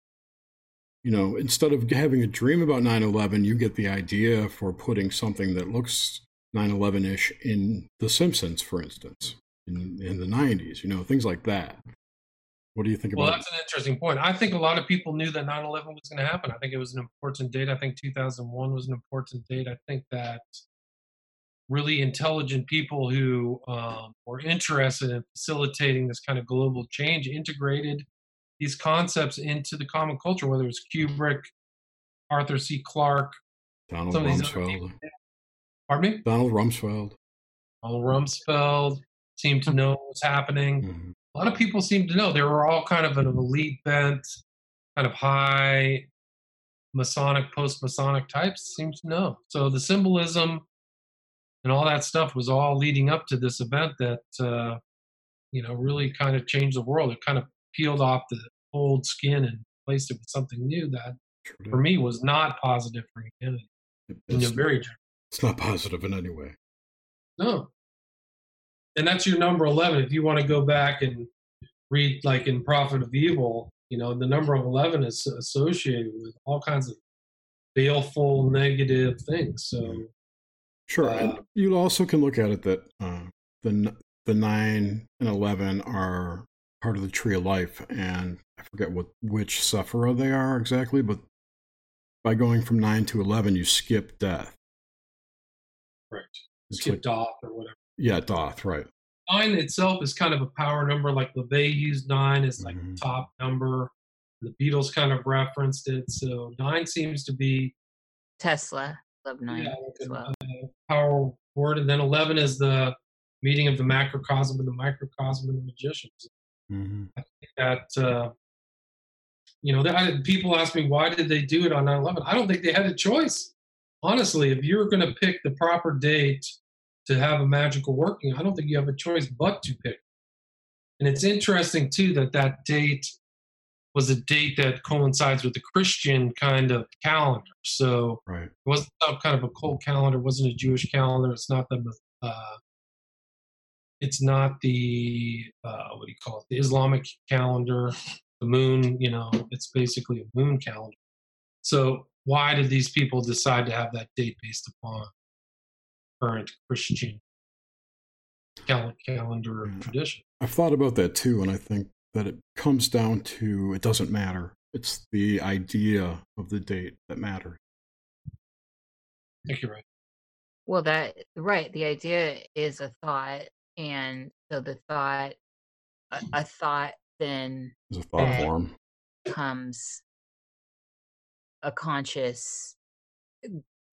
You know, instead of having a dream about 9 11, you get the idea for putting something that looks 9/11 ish in The Simpsons, for instance, in in the 90s. You know, things like that. What do you think well, about? Well, that's an interesting point. I think a lot of people knew that 9/11 was going to happen. I think it was an important date. I think 2001 was an important date. I think that really intelligent people who um, were interested in facilitating this kind of global change integrated these concepts into the common culture, whether it's Kubrick, Arthur C. Clarke, Donald Rumsfeld. Pardon me? Donald Rumsfeld. Donald Rumsfeld seemed to know what was happening. Mm-hmm. A lot of people seemed to know. They were all kind of an elite bent, kind of high Masonic, post Masonic types, seemed to know. So the symbolism and all that stuff was all leading up to this event that, uh, you know, really kind of changed the world. It kind of peeled off the old skin and replaced it with something new that, for me, was not positive for humanity. It's, very it's not positive in any way. No. And that's your number 11. If you want to go back and read, like in Prophet of Evil, you know, the number of 11 is associated with all kinds of baleful, negative things. So, sure. Uh, you also can look at it that uh, the, the 9 and 11 are part of the tree of life. And I forget what which Sephirah they are exactly, but by going from 9 to 11, you skip death. Right. Skip like, Daath or whatever. Yeah, Daath, right. Nine itself is kind of a power number, like LaVey used nine as like mm-hmm. top number. The Beatles kind of referenced it, so nine seems to be Tesla. Love nine yeah, as well. power word, and then eleven is the meeting of the macrocosm and the microcosm and the magicians. Mm-hmm. I think that uh, you know, that, I, people ask me why did they do it on 9/11. I don't think they had a choice. honestly, if you're going to pick the proper date to have a magical working, I don't think you have a choice but to pick. And it's interesting too that that date was a date that coincides with the Christian kind of calendar. So Right. it wasn't some kind of a cold calendar, it wasn't a Jewish calendar. It's not the uh, it's not the uh, what do you call it? The Islamic calendar, the moon. You know, it's basically a moon calendar. So why did these people decide to have that date based upon current Christian cal- calendar Mm. tradition? I've thought about that too, and I think that it comes down to it doesn't matter. It's the idea of the date that matters. I think you're right. Well, that right. The idea is a thought, and so the thought, a, a thought, then It's a thought form. becomes a conscious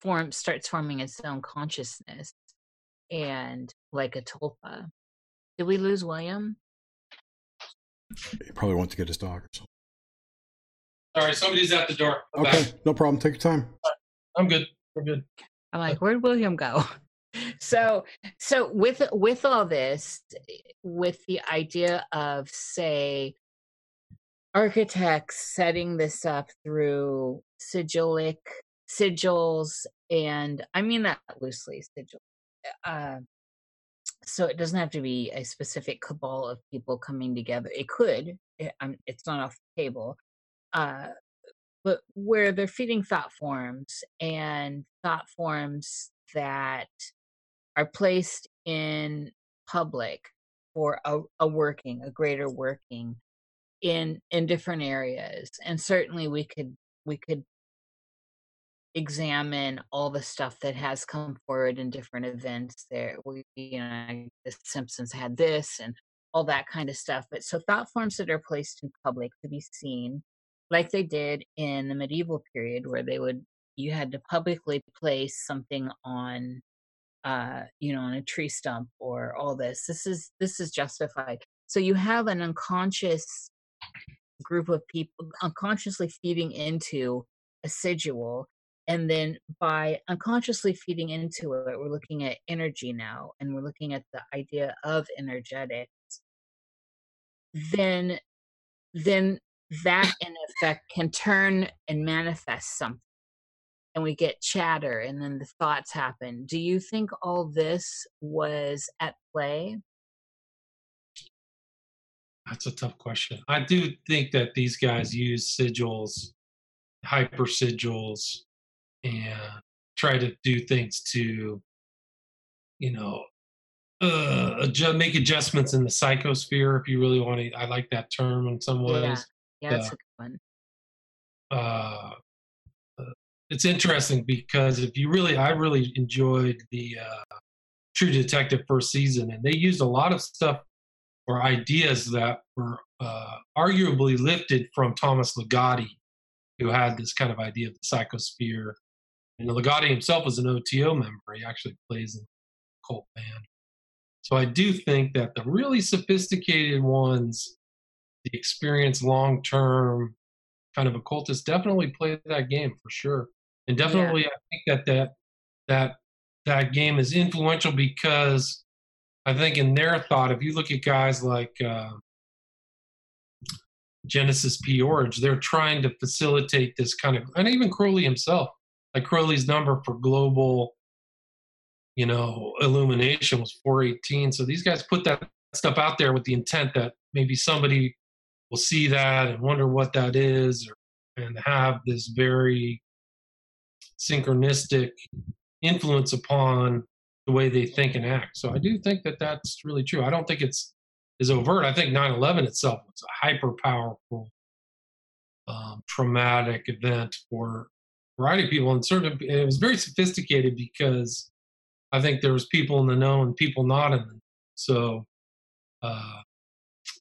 form, starts forming its own consciousness, and like a tulpa. Did we lose William? He probably wants to get his dog or something. All right, somebody's at the door. I'm Okay, back. no problem. Take your time. I'm good. We're good. I'm like, where'd William go? [laughs] So, so with with all this, with the idea of say architects setting this up through sigillic sigils, and I mean that loosely, sigil. Uh, so it doesn't have to be a specific cabal of people coming together. It could. It, um, it's not off the table. Uh, but where they're feeding thought forms and thought forms that are placed in public for a, a working a greater working in in different areas and certainly we could we could examine all the stuff that has come forward in different events there we you know the simpsons had this and all that kind of stuff but so thought forms that are placed in public to be seen like they did in the medieval period where they would you had to publicly place something on uh you know on a tree stump or all this. This is this is justified. So you have an unconscious group of people unconsciously feeding into a sigil and then by unconsciously feeding into it we're looking at energy now and we're looking at the idea of energetics. Then then that in effect can turn and manifest something and we get chatter and then the thoughts happen. Do you think all this was at play? That's a tough question. I do think that these guys mm. use sigils, hyper sigils, and try to do things to, you know, uh, adjust, make adjustments in the psychosphere. If you really want to, I like that term in some ways. yeah yeah that's Yeah. a good one uh, uh, it's interesting because if you really, I really enjoyed the uh, True Detective first season, and they used a lot of stuff or ideas that were uh, arguably lifted from Thomas Ligotti, who had this kind of idea of the psychosphere. And Ligotti himself is an OTO member. He actually plays in a cult band. So I do think that the really sophisticated ones, the experienced long term kind of occultists definitely play that game for sure. And definitely I think that that that that game is influential because I think in their thought, if you look at guys like uh, Genesis P-Orridge, they're trying to facilitate this kind of, and even Crowley himself, like Crowley's number for global, you know, illumination was 418. So these guys put that stuff out there with the intent that maybe somebody will see that and wonder what that is, or, and have this very synchronistic influence upon the way they think and act. So I do think that that's really true. I don't think it's is overt. I think 9/11 itself was a hyper powerful, um, traumatic event for variety of people, and certain and it was very sophisticated because I think there was people in the know and people not in the know. So, uh,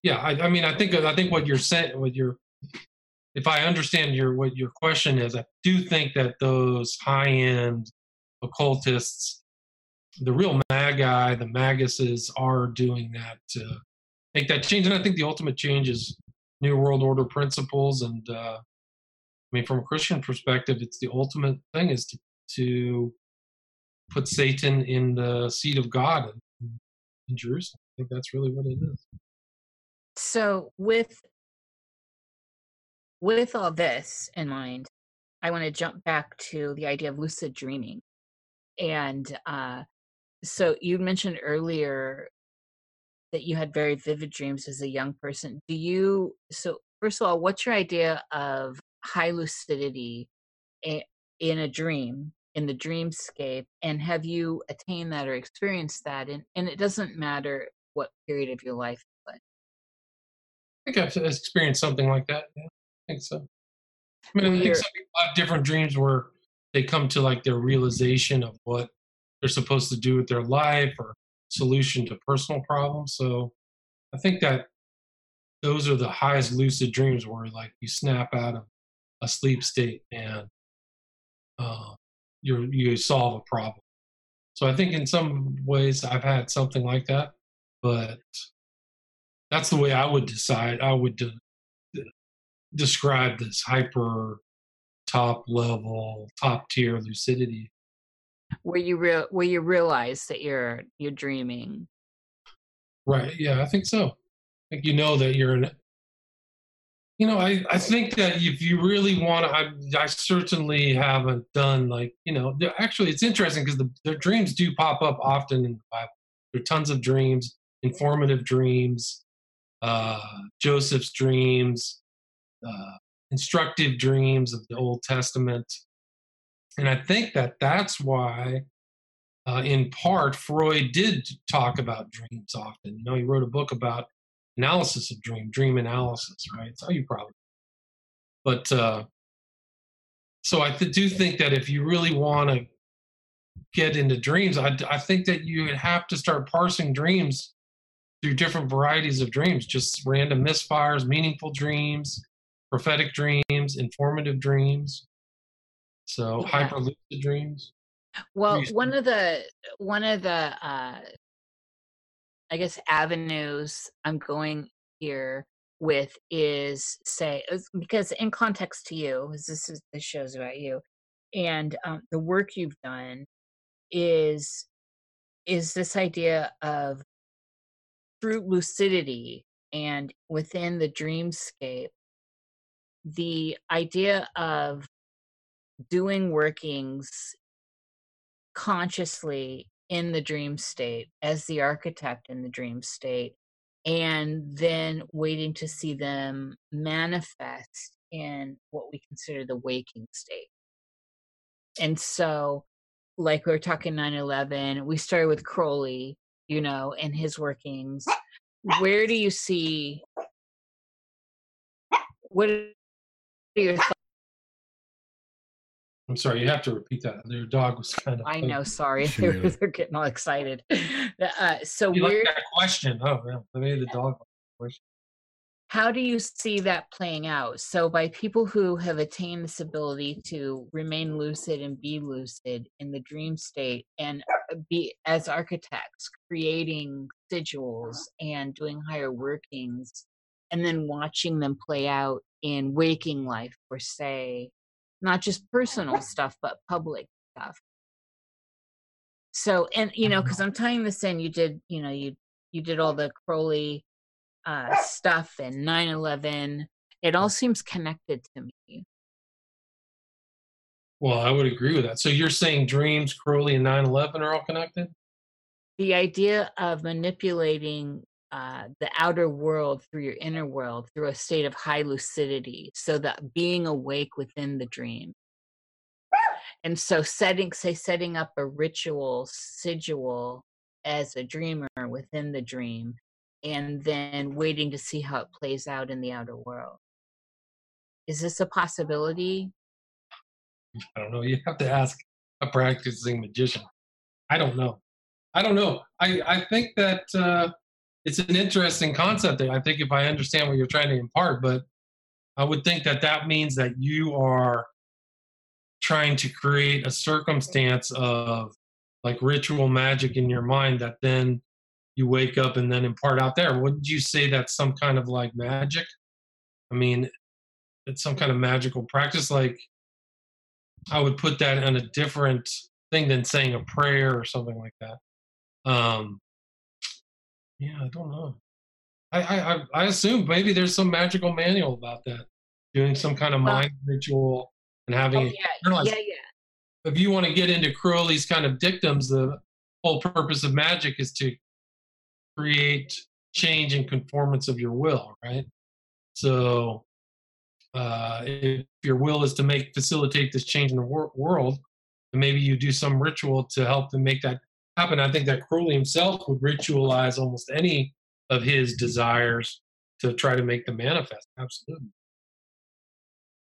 yeah, I, I mean, I think I think what you're saying, what you're if I understand your what your question is, I do think that those high end occultists, the real magi, the maguses, are doing that to make that change. And I think the ultimate change is New World Order principles. And uh, I mean, from a Christian perspective, it's the ultimate thing is to to put Satan in the seat of God in, in Jerusalem. I think that's really what it is. So with with all this in mind, I want to jump back to the idea of lucid dreaming. And uh, so you mentioned earlier that you had very vivid dreams as a young person. Do you, so first of all, what's your idea of high lucidity in a dream, in the dreamscape? And have you attained that or experienced that? And, and it doesn't matter what period of your life, but. I think I've experienced something like that. Yeah, I think so. I mean, I think some people have different dreams where they come to like their realization of what they're supposed to do with their life or solution to personal problems. So I think that those are the highest lucid dreams where like you snap out of a sleep state and uh, you you solve a problem. So I think in some ways I've had something like that, but that's the way I would decide. I would de- describe this hyper top level, top tier lucidity. Where you real where you realize that you're you're dreaming. Right. Yeah, I think so. I think you know that you're in you know, I, I think that if you really want to, I, I certainly haven't done like, you know, actually it's interesting because the, the dreams do pop up often in the Bible. There are tons of dreams, informative dreams, uh, Joseph's dreams, uh, instructive dreams of the Old Testament. And I think that that's why, uh, in part, Freud did talk about dreams often. You know, he wrote a book about analysis of dream, dream analysis, right? So you probably. But uh, so I th- do think that if you really want to get into dreams, I, I think that you would have to start parsing dreams through different varieties of dreams, just random misfires, meaningful dreams, prophetic dreams, informative dreams. So yeah. hyper lucid dreams. Well, one of the one of the uh, I guess avenues I'm going here with is say because in context to you, this is this shows about you, and um, the work you've done is is this idea of through lucidity and within the dreamscape the idea of doing workings consciously in the dream state as the architect in the dream state and then waiting to see them manifest in what we consider the waking state. And so like we were talking 9-11 we started with crowley you know and his workings. Where do you see [laughs] what are your thoughts I'm sorry, you have to repeat that. Their dog was kind of. I know. Sorry, [laughs] they're, they're, getting all excited. Uh, so you we're. Like question. Oh, yeah. Maybe the dog. How do you see that playing out? So, by people who have attained this ability to remain lucid and be lucid in the dream state, and uh, be as architects, creating sigils and doing higher workings, and then watching them play out in waking life, for say not just personal [laughs] stuff, but public stuff. So, and you know, because mm-hmm. I'm tying this in, you did, you know, you you did all the Crowley uh, [laughs] stuff and 9/11. It all seems connected to me. Well, I would agree with that. So you're saying dreams, Crowley, and 9/11 are all connected? The idea of manipulating uh, the outer world through your inner world through a state of high lucidity so that being awake within the dream. And so setting say setting up a ritual sigil as a dreamer within the dream and then waiting to see how it plays out in the outer world. Is this a possibility? I don't know you have to ask a practicing magician. I don't know. I don't know. I i think that uh it's an interesting concept. I think if I understand what you're trying to impart, but I would think that that means that you are trying to create a circumstance of like ritual magic in your mind that then you wake up and then impart out there. Wouldn't you say that's some kind of like magic? I mean, it's some kind of magical practice. Like, I would put that on a different thing than saying a prayer or something like that. Um, yeah, I don't know. I, I I assume maybe there's some magical manual about that, doing some kind of Well- mind ritual and having Oh, yeah, yeah, yeah. if you want to get into Crowley's kind of dictums, the whole purpose of magic is to create change and conformance of your will, right? So, uh, if your will is to make facilitate this change in the wor- world, then maybe you do some ritual to help them make that happen. I think that Crowley himself would ritualize almost any of his desires to try to make them manifest. Absolutely.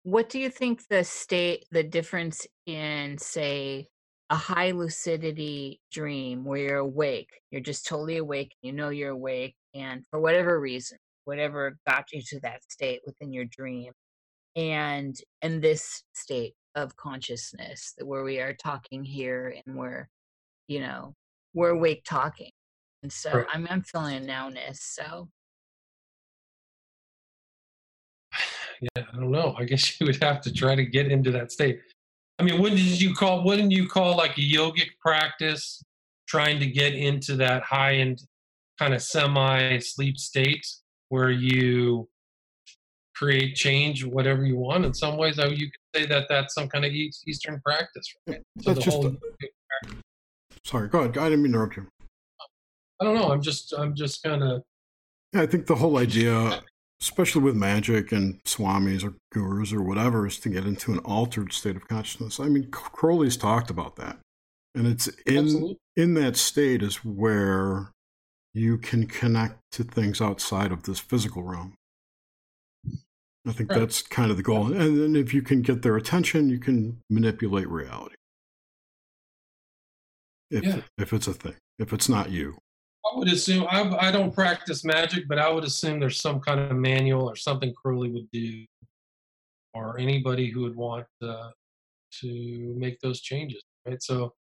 What do you think the state, the difference in, say, a high lucidity dream where you're awake, you're just totally awake, you know you're awake, and for whatever reason, whatever got you to that state within your dream, and in this state of consciousness where we are talking here and we're, you know, we're awake talking, and so Right. I'm I'm feeling a nowness. So [sighs] yeah, I don't know. I guess [laughs] you would have to try to get into that state. I mean, when did you call? Wouldn't you call like a yogic practice trying to get into that high end kind of semi sleep state where you create change, whatever you want? In some ways, I, you could say that that's some kind of Eastern practice. Right? So That's the just whole, a- Sorry, go ahead. I didn't mean to interrupt you. I don't know. I'm just, I'm just kind of Yeah, I think the whole idea, especially with magic and swamis or gurus or whatever, is to get into an altered state of consciousness. I mean, Crowley's talked about that, and it's in absolutely. in that state is where you can connect to things outside of this physical realm. I think Right. that's kind of the goal, and then if you can get their attention, you can manipulate reality. If Yeah. if it's a thing, if it's not you. I would assume I, I don't practice magic, but I would assume there's some kind of manual or something Crowley would do, or anybody who would want uh, to make those changes. Right. So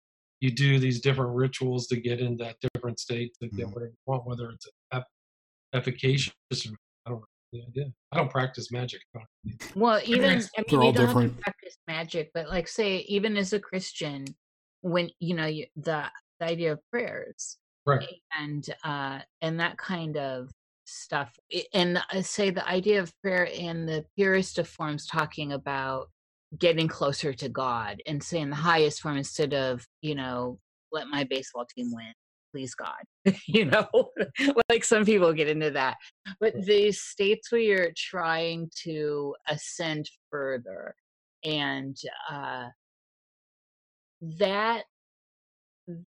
you do these different rituals to get in that different state to get Mhm. whatever you want, whether it's eff- efficacious or I don't know the idea. I don't practice magic. Well, even I mean, They're you all don't have different. to practice magic, but like, say, even as a Christian, when you know you, the the idea of prayers Right. and uh and that kind of stuff, and I say the idea of prayer in the purest of forms, talking about getting closer to God, and saying the highest form instead of you know, let my baseball team win, please God, [laughs] you know, [laughs] like some people get into that. But these states where you're trying to ascend further and uh that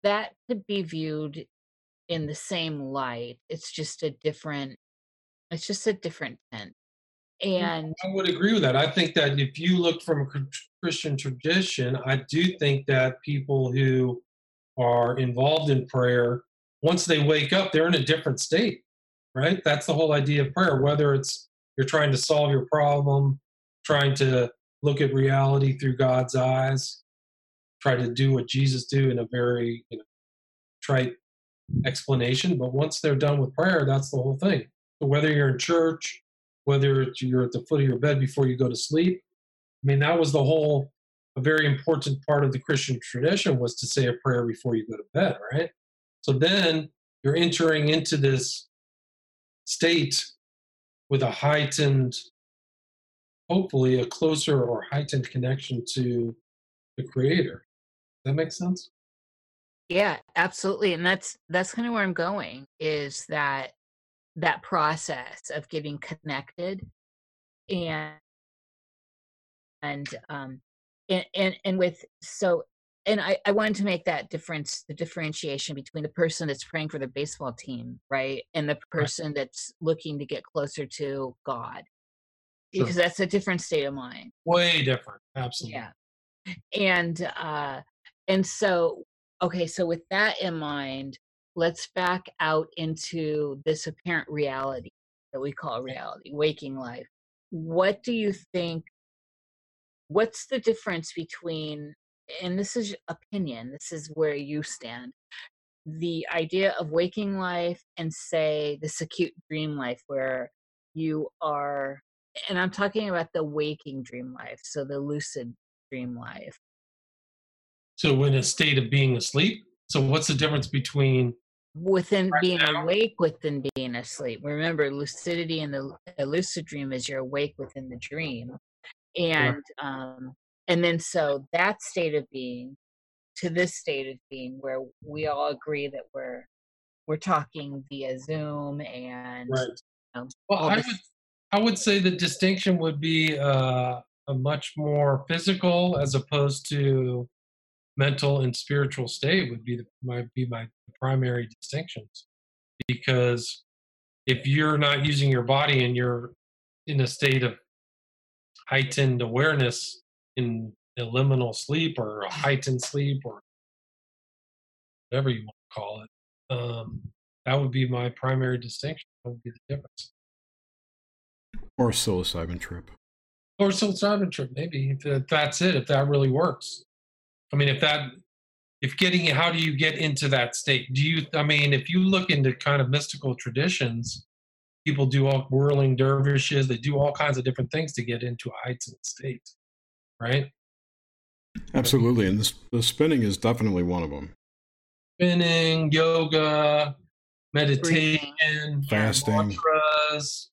that could be viewed in the same light it's just a different it's just a different tent and I would agree with that. I think that if you look from a Christian tradition, I do think that people who are involved in prayer, once they wake up, they're in a different state, right? That's the whole idea of prayer, whether it's you're trying to solve your problem, trying to look at reality through God's eyes, try to do what Jesus do in a very you know, trite explanation. But once they're done with prayer, that's the whole thing. So whether you're in church, whether you're at the foot of your bed before you go to sleep. I mean, that was the whole, a very important part of the Christian tradition was to say a prayer before you go to bed, right? So then you're entering into this state with a heightened, hopefully a closer or heightened connection to the Creator. Does that makes sense? yeah absolutely and that's that's kind of where i'm going is that that process of getting connected and and um and and, and with so and I, I wanted to make that difference the differentiation between the person that's praying for the baseball team right and the person that's looking to get closer to god Sure. because that's a different state of mind Way different. Absolutely. yeah and uh and so okay so with that in mind let's back out into this apparent reality that we call reality waking life what do you think what's the difference between and this is opinion this is where you stand the idea of waking life and say this acute dream life where you are and i'm talking about the waking dream life so the lucid dream life. So in a state of being asleep. So what's the difference between Within Right being now? awake, within being asleep. Remember, lucidity and the lucid dream is you're awake within the dream, and um, and then so that state of being to this state of being where we all agree that we're we're talking via Zoom and um, Well, I would I would say the distinction would be uh, a much more physical as opposed to mental and spiritual state would be the might be my primary distinctions. Because if you're not using your body and you're in a state of heightened awareness in a liminal sleep or a heightened sleep or whatever you want to call it um, that would be my primary distinction. That would be the difference. Or a psilocybin trip. or psilocybin trip maybe if that's it if that really works i mean if that if getting how do you get into that state do you i mean if you look into kind of mystical traditions people do all whirling dervishes they do all kinds of different things to get into a heightened state right Absolutely. And this, the spinning is definitely one of them. spinning yoga meditation Fasting. mantras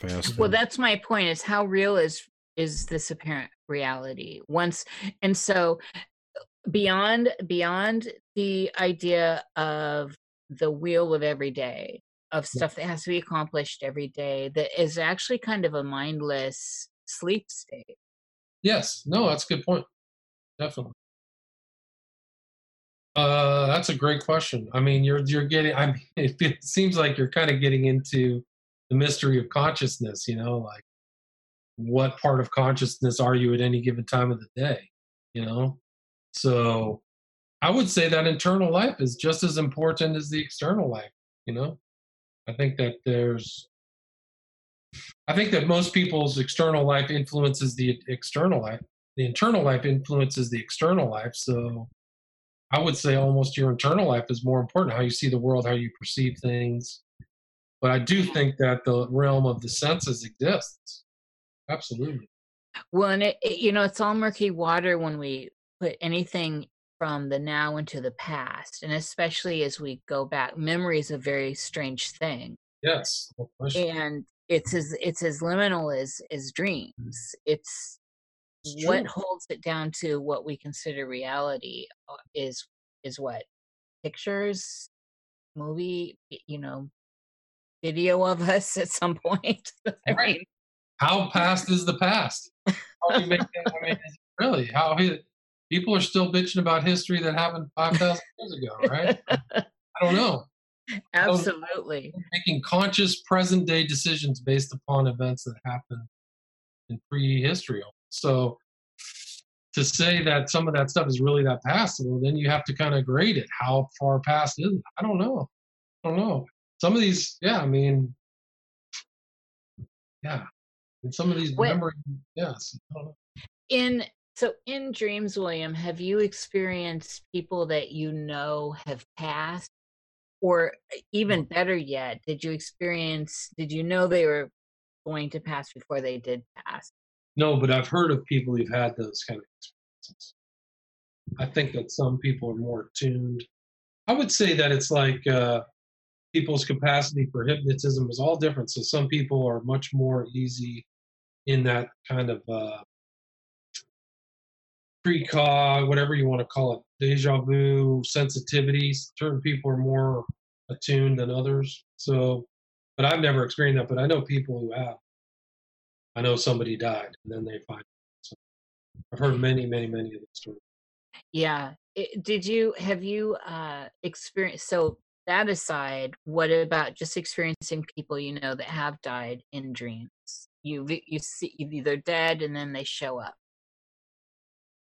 Fasting. well that's my point is how real is is this apparent reality once and so beyond beyond the idea of the wheel of every day of stuff that has to be accomplished every day that is actually kind of a mindless sleep state Yes, no, that's a good point. Definitely. Uh, that's a great question. I mean, you're you're getting. I mean, [laughs] it, it seems like you're kind of getting into the mystery of consciousness. You know, like what part of consciousness are you at any given time of the day? You know, so I would say that internal life is just as important as the external life. You know, I think that there's I think that most people's external life influences the external life. The internal life influences the external life. So I would say almost your internal life is more important how you see the world, how you perceive things. But I do think that the realm of the senses exists. Absolutely. well and it, it you know it's all murky water when we put anything from the now into the past and especially as we go back memory is a very strange thing. Yes. No and it's as it's as liminal as as dreams. It's It's what holds it down to what we consider reality uh, is is what? Pictures? Movie? You know video of [laughs] us at some point? [laughs] I Right. mean, How past is the past? How do you make? I mean, really, how hi- people are still bitching about history that happened 5,000 years ago, right? I don't know. absolutely making conscious present day decisions based upon events that happened in prehistory. So to say that some of that stuff is really that past, well, then you have to kind of grade it. How far past is it? I don't know. I don't know. Some of these, yeah, I mean, yeah. And some of these memory, yes. I don't know. in so in dreams william have you experienced people that you know have passed or even better yet did you experience did you know they were going to pass before they did pass No, but I've heard of people who've had those kind of experiences. I think that some people are more tuned. I would say that it's like uh, people's capacity for hypnotism is all different. So some people are much more easy in that kind of uh, precog, whatever you want to call it, deja vu sensitivities. Certain people are more attuned than others. So, but I've never experienced that. But I know people who have. I know somebody died, and then they find. So I've heard many, many, many of these stories. yeah did you have you uh experienced so that aside what about just experiencing people you know that have died in dreams you you see they're dead and then they show up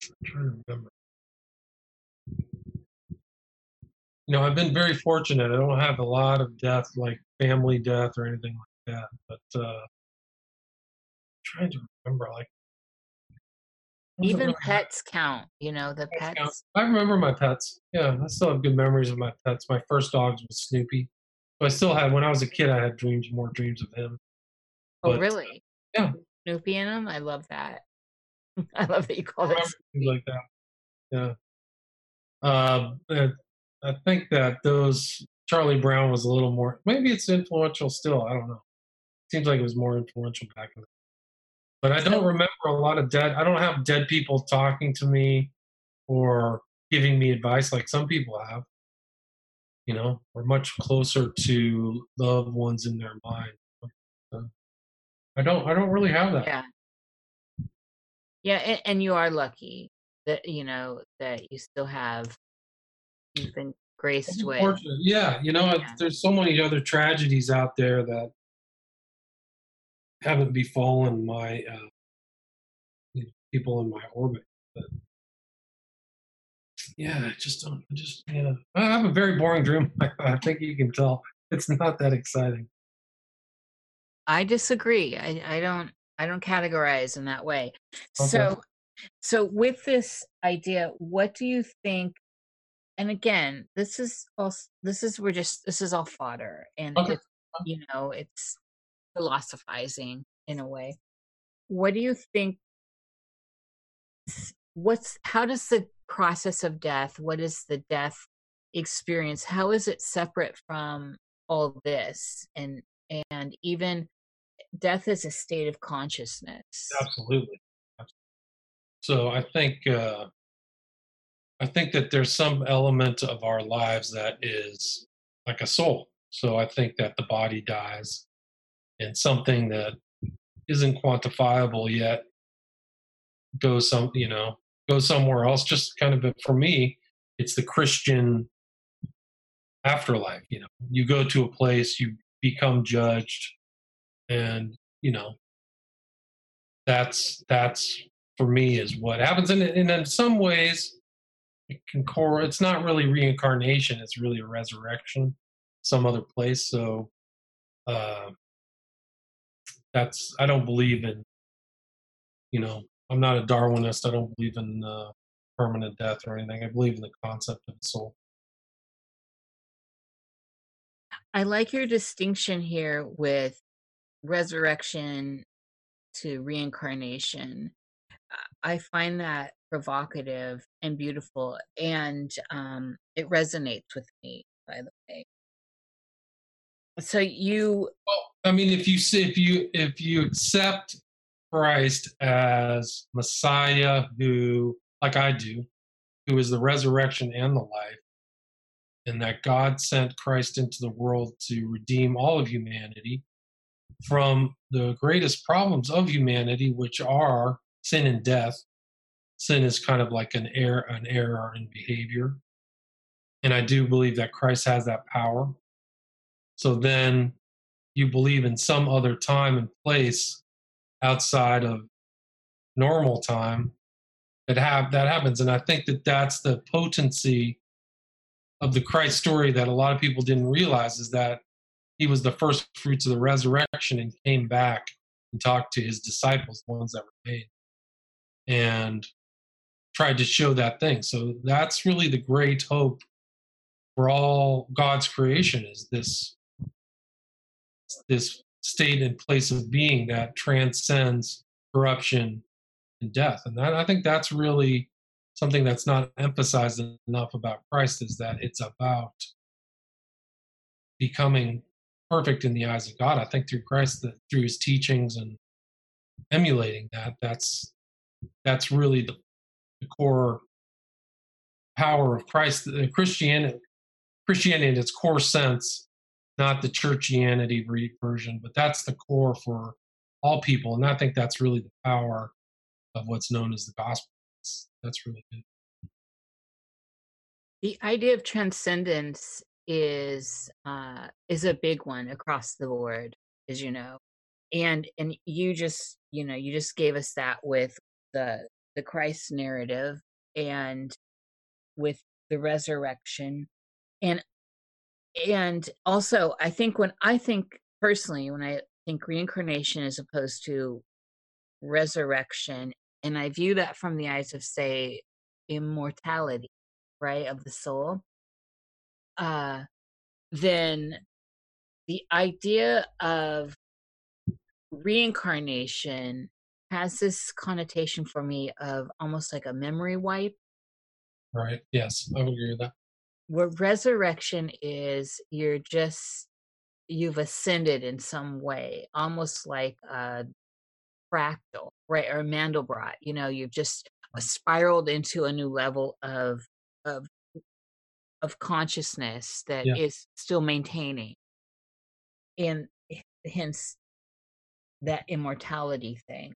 I'm trying to remember. You know, I've been very fortunate. I don't have a lot of death, like family death or anything like that. But uh, trying to remember, like even pets count you know the Pets pets I remember my pets. Yeah, I still have good memories of my pets. My first dogs was Snoopy. So I still had when I was a kid. I had dreams, more dreams of him. oh But, really yeah. snoopy in them i love that [laughs] I love that you call it. Things like that. Yeah. Uh, I think that those Charlie Brown was a little more. Maybe it's influential still. I don't know. Seems like it was more influential back then. But I don't remember a lot of dead. I don't have dead people talking to me or giving me advice like some people have. You know, we're much closer to loved ones in their mind. So I don't. I don't really have that. Yeah. Yeah, and, and you are lucky that you know that you still have you've been graced with. Yeah, you know, Yeah. there's so many other tragedies out there that haven't befallen my uh, you know, people in my orbit. But yeah, I just don't. I just yeah. I have a very boring dream. [laughs] I, think you can tell. It's not that exciting. I disagree. I, I don't I don't categorize in that way. Okay. So so with this idea, what do you think and again, this is all this is we're just this is all fodder and Okay. it's, you know, it's philosophizing in a way. What do you think what's how does the process of death, what is the death experience? How is it separate from all this and and even death is a state of consciousness. Absolutely. So I think uh, I think that there's some element of our lives that is like a soul. So I think that the body dies, and something that isn't quantifiable yet goes some you know goes somewhere else. Just kind of for me, it's the Christian afterlife. You know, you go to a place, you become judged, and you know that's that's for me is what happens and, and in some ways it can core it's not really reincarnation it's really a resurrection some other place so uh that's i don't believe in you know i'm not a darwinist i don't believe in uh, permanent death or anything i believe in the concept of the soul I like your distinction here with resurrection to reincarnation. I- find that provocative and beautiful, and um, it resonates with me. By the way, so you Well, I mean, if you see, if you if you accept Christ as Messiah, who, like I do, who is the resurrection and the life, and that God sent Christ into the world to redeem all of humanity from the greatest problems of humanity, which are sin and death. Sin is kind of like an error, an error in behavior, and I do believe that Christ has that power. So then you believe in some other time and place outside of normal time that have that happens. And i think that that's the potency of the christ story that a lot of people didn't realize is that he was the first fruits of the resurrection and came back and talked to his disciples the ones that remained and tried to show that thing. So that's really the great hope for all god's creation is this this state and place of being that transcends corruption and death. And that, I think that's really something that's not emphasized enough about Christ is that it's about becoming perfect in the eyes of God. I think through Christ, that through his teachings and emulating that, that's that's really the, the core power of Christ. Christianity, Christianity in its core sense not the churchianity version, but that's the core for all people. And I think that's really the power of what's known as the gospel. That's, really good. the idea of transcendence is uh, is a big one across the board, as you know, and and you just you know you just gave us that with the the Christ narrative and with the resurrection and and also i think when i think personally when i think reincarnation as opposed to resurrection and i view that from the eyes of say immortality right of the soul uh then the idea of reincarnation has this connotation for me of almost like a memory wipe Right. Yes, I would agree with that. Where resurrection is you're just you've ascended in some way almost like a fractal right or mandelbrot you know you've just spiraled into a new level of of of consciousness that is Yeah. still maintaining and hence that immortality thing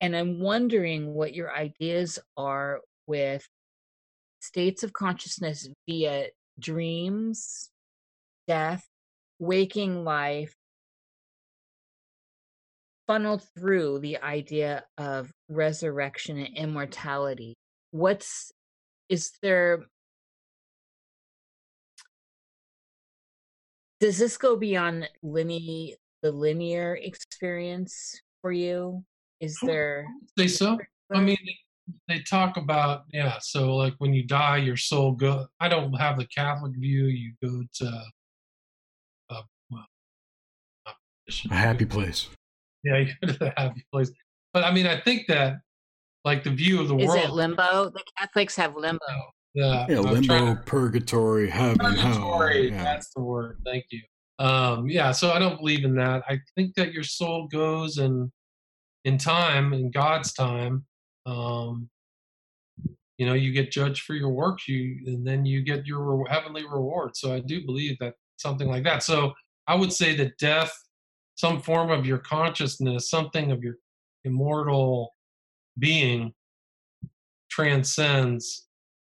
and i'm wondering what your ideas are with states of consciousness via dreams death waking life funneled through the idea of resurrection and immortality. What's is there does this go beyond linear the linear experience for you? Is there Say so. I mean, they talk about yeah. So like when you die, your soul go. I don't have the Catholic view. You go to, uh, well, A happy place. yeah, [laughs] you go to the happy place. But I mean, I think that like the view of the is world. it limbo the catholics have limbo Yeah, Yeah, limbo, to- purgatory, heaven, hell. Yeah. That's the word. Thank you. Um, yeah, so I don't believe in that. I think that your soul goes in in time, in God's time. Um, you know, you get judged for your works, you and then you get your re- heavenly reward. So I do believe that something like that. So I would say that death, some form of your consciousness, something of your immortal being, transcends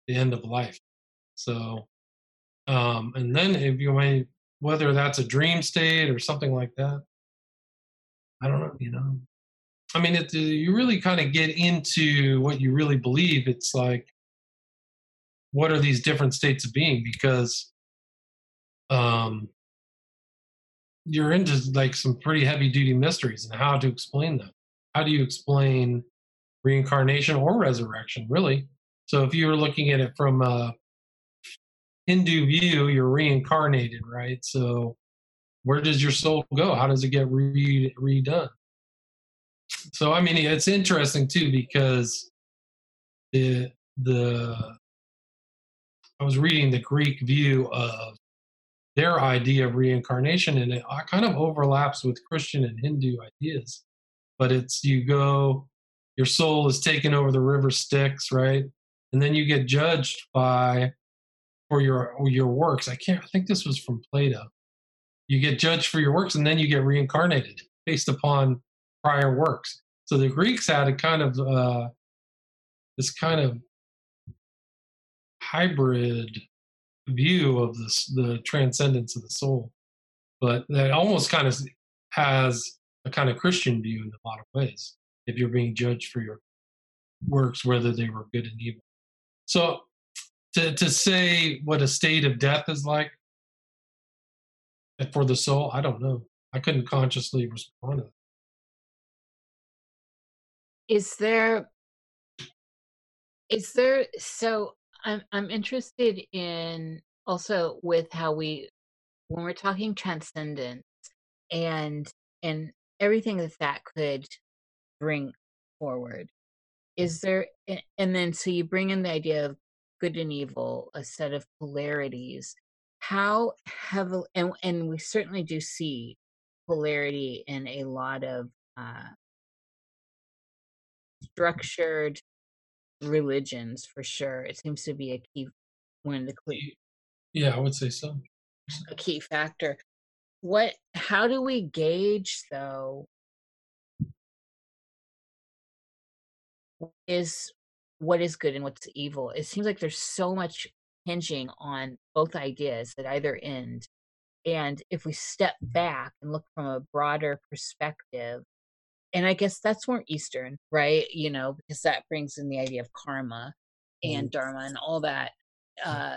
the end of life. So, um, and then if you may, whether that's a dream state or something like that, I don't know, you know. I mean, it, you really kind of get into what you really believe. It's like, what are these different states of being? Because um, you're into like some pretty heavy duty mysteries and how to explain them. How do you explain reincarnation or resurrection, really? So if you're looking at it from a Hindu view, you're reincarnated, right? So where does your soul go? How does it get re- redone? So I mean, it's interesting too because the the I was reading the Greek view of their idea of reincarnation, and it uh, kind of overlaps with Christian and Hindu ideas. But it's you go, your soul is taken over the river Styx, right? And then you get judged by for your your works. I can't. I think this was from Plato. You get judged for your works, and then you get reincarnated based upon prior works. So the Greeks had a kind of uh, this kind of hybrid view of this the transcendence of the soul, but that almost kind of has a kind of Christian view in a lot of ways. If you're being judged for your works, whether they were good and evil. So to to say what a state of death is like for the soul, I don't know. I couldn't consciously respond to that. Is there is there so i'm i'm interested in also with how we when we're talking transcendence and and everything that that could bring forward is there and then so you bring in the idea of good and evil a set of polarities. How heavily and, and we certainly do see polarity in a lot of uh structured religions for sure. It seems to be a key one of the key, Yeah, I would say so. a key factor. What how do we gauge though what is what is good and what's evil? It seems like there's so much hinging on both ideas at either end and if we step back and look from a broader perspective and i guess that's more eastern right you know because that brings in the idea of karma and dharma and all that uh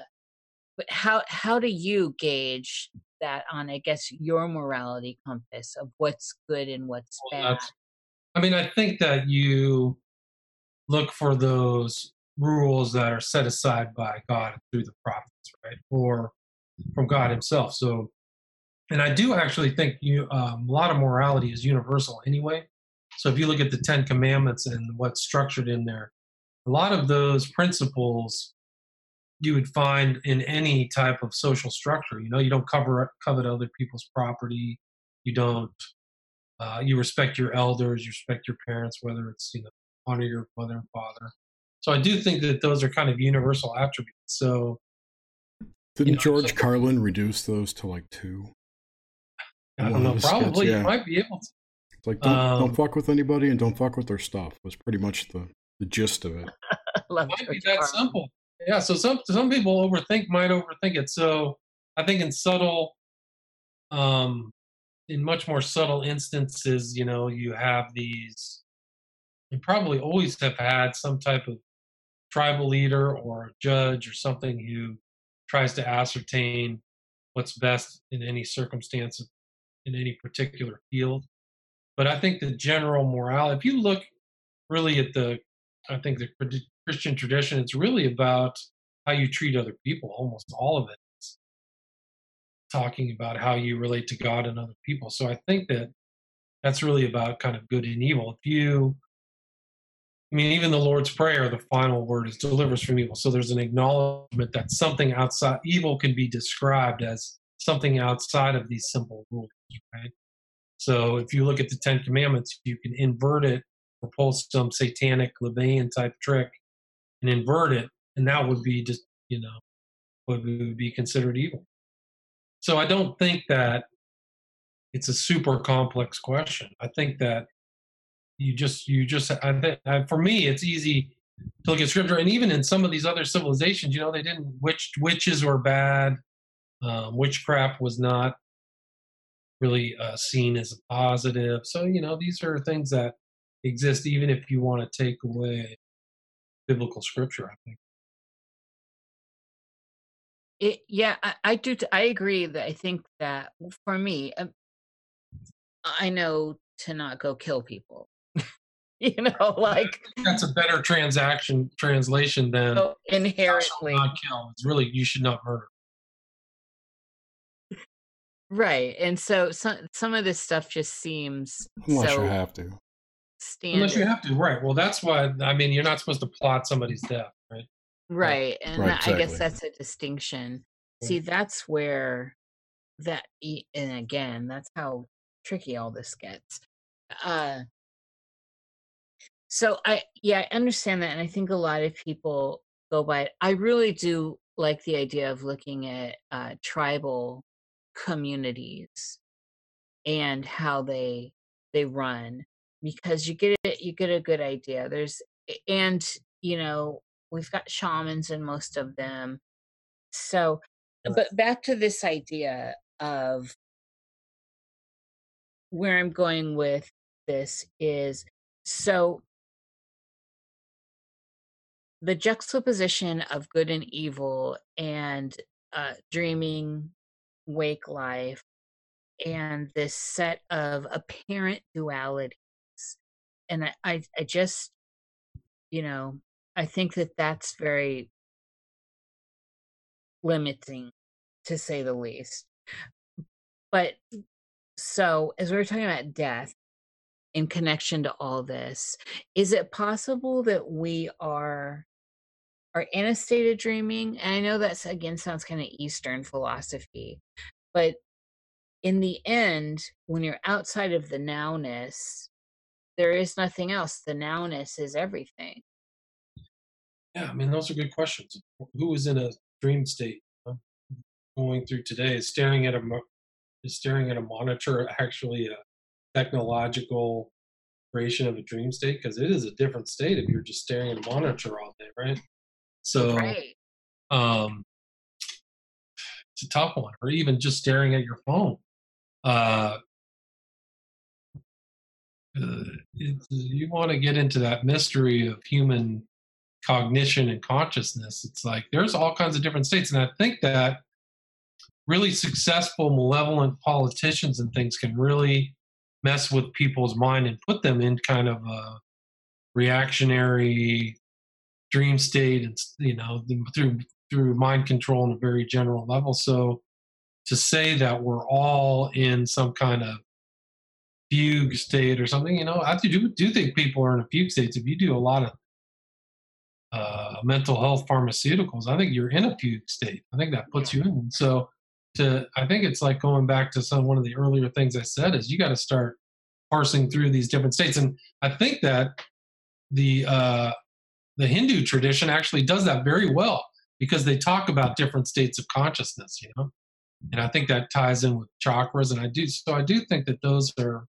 but how how do you gauge that on i guess your morality compass of what's good and what's Well, bad I mean, I think that you look for those rules that are set aside by God through the prophets, right? Or from God Himself. So, and I do actually think you um, a lot of morality is universal anyway. So if you look at the Ten Commandments and what's structured in there, a lot of those principles you would find in any type of social structure. You know, you don't cover covet other people's property. You don't. Uh, you respect your elders. You respect your parents, whether it's you know honor your mother and father. So I do think that those are kind of universal attributes. So didn't you know, George so- Carlin reduce those to like two? I don't know. the skits, Probably yeah. you might be able to. It's like don't, Um, don't fuck with anybody and don't fuck with their stuff. Was pretty much the the gist of it. [laughs] Love might be that Carlin. simple. Yeah. So some some people overthink might overthink it. So I think in subtle, um, in much more subtle instances, you know, you have these. You probably always have had some type of tribal leader or judge or something who tries to ascertain what's best in any circumstance in any particular field. But I think the general morale, if you look really at the, I think the Christian tradition, it's really about how you treat other people. Almost all of it is talking about how you relate to God and other people. So I think that that's really about kind of good and evil. If you, I mean, even the Lord's Prayer, the final word is deliver us from evil. So there's an acknowledgement that something outside, evil can be described as something outside of these simple rules, right? So if you look at the Ten Commandments, you can invert it or pull some satanic LaVeyan type trick and invert it, and that would be just, you know, would be, considered evil. So I don't think that it's a super complex question. I think that you just you just I think uh, for me it's easy to look at scripture and even in some of these other civilizations, you know, they didn't witch witches were bad, um, witchcraft was not really uh, seen as a positive. So you know these are things that exist even if you want to take away biblical scripture. I think. It, yeah, I, I do. T- I agree that I think that for me, um, I know to not go kill people. [laughs] you know, like [laughs] That's a better transaction translation than so inherently, not kill. It's really you should not murder. Right? And so some some of this stuff just seems Unless so you have to. standard, Unless you have to, right? Well, that's why I mean you're not supposed to plot somebody's death, right? right? And Right, that- I guess that's a distinction. Yeah. See, that's where that e- and again, that's how tricky all this gets. Uh so I yeah, I understand that and I think a lot of people go by it. I really do like the idea of looking at uh tribal communities and how they they run because you get it you get a good idea. There's and you know, we've got shamans in most of them. So but back to this idea of where I'm going with this is so the juxtaposition of good and evil and uh, dreaming, wake life, and this set of apparent dualities. And I, I, I just, you know, I think that that's very limiting to say the least. But so, as we were talking about death in connection to all this, is it possible that we are are in a state of dreaming? And I know that's again sounds kind of Eastern philosophy, but in the end, when you're outside of the nowness, there is nothing else. The nowness is everything. Yeah, I mean those are good questions. Who is in a dream state? huh? Going through today is staring at a is staring at a monitor actually a technological creation of a dream state because it is a different state if you're just staring at a monitor all day, right? So Right. um, it's a tough one, or even just staring at your phone. Uh, uh, you want to get into that mystery of human cognition and consciousness. It's like there's all kinds of different states, and I think that really successful, malevolent politicians and things can really mess with people's mind and put them in kind of a reactionary dream state and you know through through mind control on a very general level so to say that we're all in some kind of fugue state or something. You know, I do do think people are in a fugue state If you do a lot of uh, mental health pharmaceuticals, I think you're in a fugue state. I think that puts you in. So, to I think it's like going back to some one of the earlier things I said is you got to start parsing through these different states, and I think that the uh, the Hindu tradition actually does that very well because they talk about different states of consciousness. You know, and I think that ties in with chakras, and I do so I do think that those are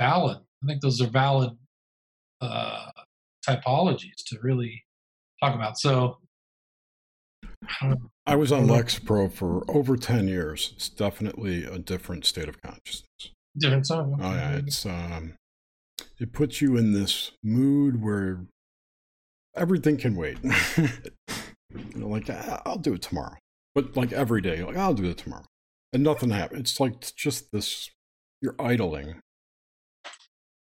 valid. I think those are valid uh, typologies to really talk about. So I was on Lexapro for over 10 years. It's definitely a different state of consciousness. Different song. Oh, yeah. It's, um, it puts you in this mood where everything can wait. [laughs] you know, like, I'll do it tomorrow. But like every day, like, I'll do it tomorrow. And nothing happens. It's like just this, you're idling.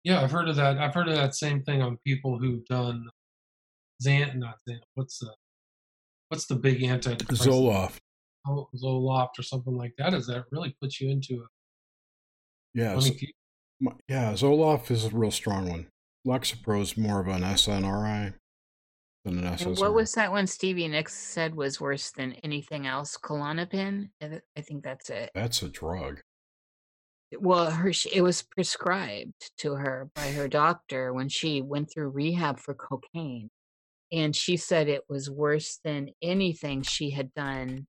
Yeah, I've heard of that. I've heard of that same thing on people who've done Zant, not. What's the what's the big anti Zoloft. Oh, Zoloft or something like that. Is that really puts you into a yeah, yeah, Zoloft is a real strong one. Lexapro is more of an SNRI than an SSRI. What was that one Stevie Nicks said was worse than anything else? Klonopin? I think that's it. That's a drug. Well, her it was prescribed to her by her doctor when she went through rehab for cocaine, and she said it was worse than anything she had done.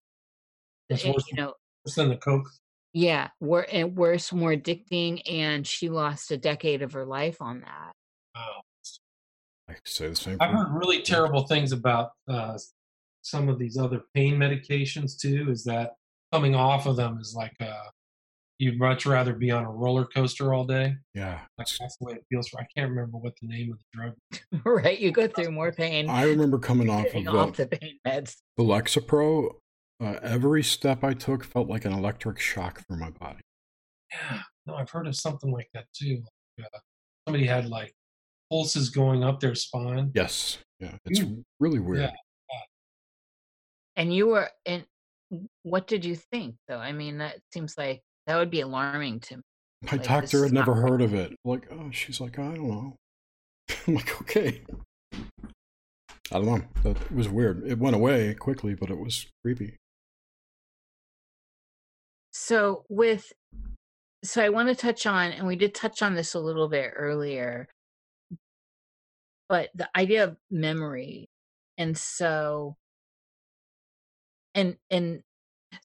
Uh, it's eh, worse, you know, worse than the coke. Yeah, wor- and worse, more addicting, and she lost a decade of her life on that. Wow. I say the same. I've heard really terrible things about uh, some of these other pain medications too. Is that coming off of them is like a you'd much rather be on a roller coaster all day. Yeah, that's, that's the way it feels. For I can't remember what the name of the drug. [laughs] right, you go through more pain. I remember coming [laughs] off of off the, the pain meds. The Lexapro. Uh, every step I took felt like an electric shock through my body. Yeah, no, I've heard of something like that too. Like, uh, somebody had like pulses going up their spine. Yes, yeah, it's mm. really weird. Yeah. And you were, and what did you think though? I mean, that seems like that would be alarming to me. My like, doctor had never heard of it. Like, oh, she's like, I don't know. [laughs] I'm like, okay. I don't know. It was weird. It went away quickly, but it was creepy. So with so I want to touch on and we did touch on this a little bit earlier but the idea of memory and so and and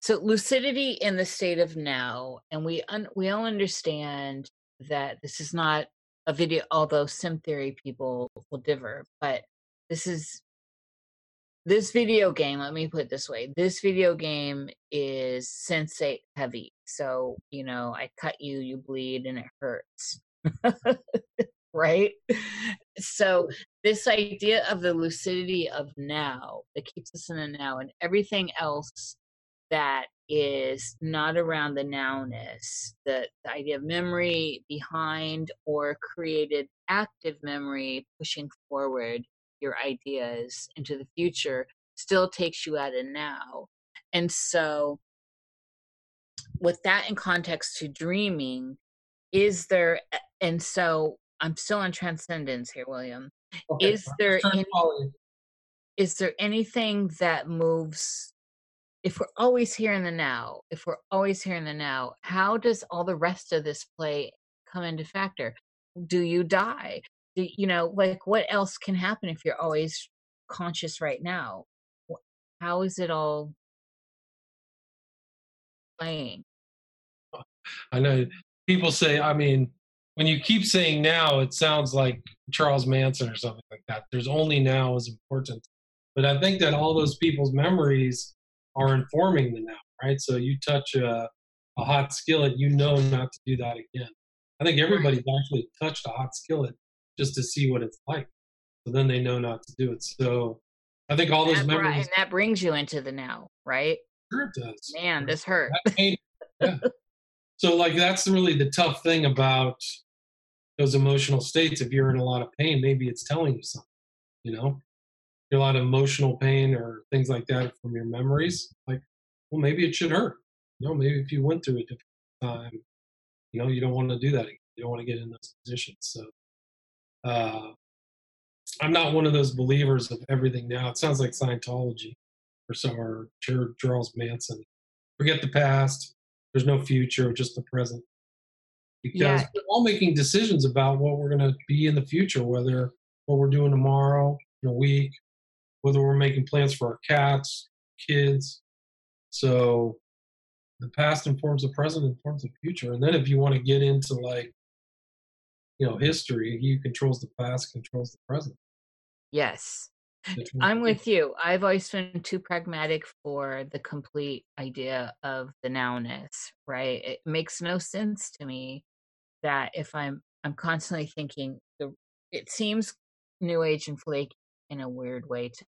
so lucidity in the state of now and we un, we all understand that this is not a video although sim theory people will differ but this is this video game let me put it this way this video game is sensate heavy so you know i cut you you bleed and it hurts [laughs] right so this idea of the lucidity of now that keeps us in the now and everything else that is not around the nowness, the, the idea of memory behind or created active memory pushing forward your ideas into the future still takes you out of now. And so, with that in context to dreaming, is there, and so I'm still on transcendence here, William. Okay. Is there any, is there anything that moves if we're always here in the now, if we're always here in the now, how does all the rest of this play come into factor? Do you die? Do, you know, like what else can happen if you're always conscious right now? How is it all playing? I know people say, I mean, when you keep saying now, it sounds like Charles Manson or something like that. There's only now is important. But I think that all those people's memories are informing the now, right? So you touch a, a hot skillet, you know not to do that again. I think everybody's actually touched a hot skillet just to see what it's like. So then they know not to do it. So I think all those that, memories. And that brings you into the now, right? Sure, it does. Man, this hurt. Yeah. [laughs] so, like, that's really the tough thing about those emotional states. If you're in a lot of pain, maybe it's telling you something, you know? You're a lot of emotional pain or things like that from your memories, like, well, maybe it should hurt. You know, maybe if you went through a difficult time, you know, you don't want to do that again. You don't want to get in those positions. So uh, I'm not one of those believers of everything now. It sounds like Scientology or some or Charles Manson. Forget the past. There's no future, just the present. Because Yeah. we're all making decisions about what we're going to be in the future, whether what we're doing tomorrow, in a week, whether we're making plans for our cats, kids. So the past informs the present, informs the future. And then if you want to get into like, you know, history, he controls the past, controls the present. yes. I'm with you. I've always been too pragmatic for the complete idea of the nowness, right? It makes no sense to me that if I'm I'm constantly thinking the it seems new age and flaky in a weird way to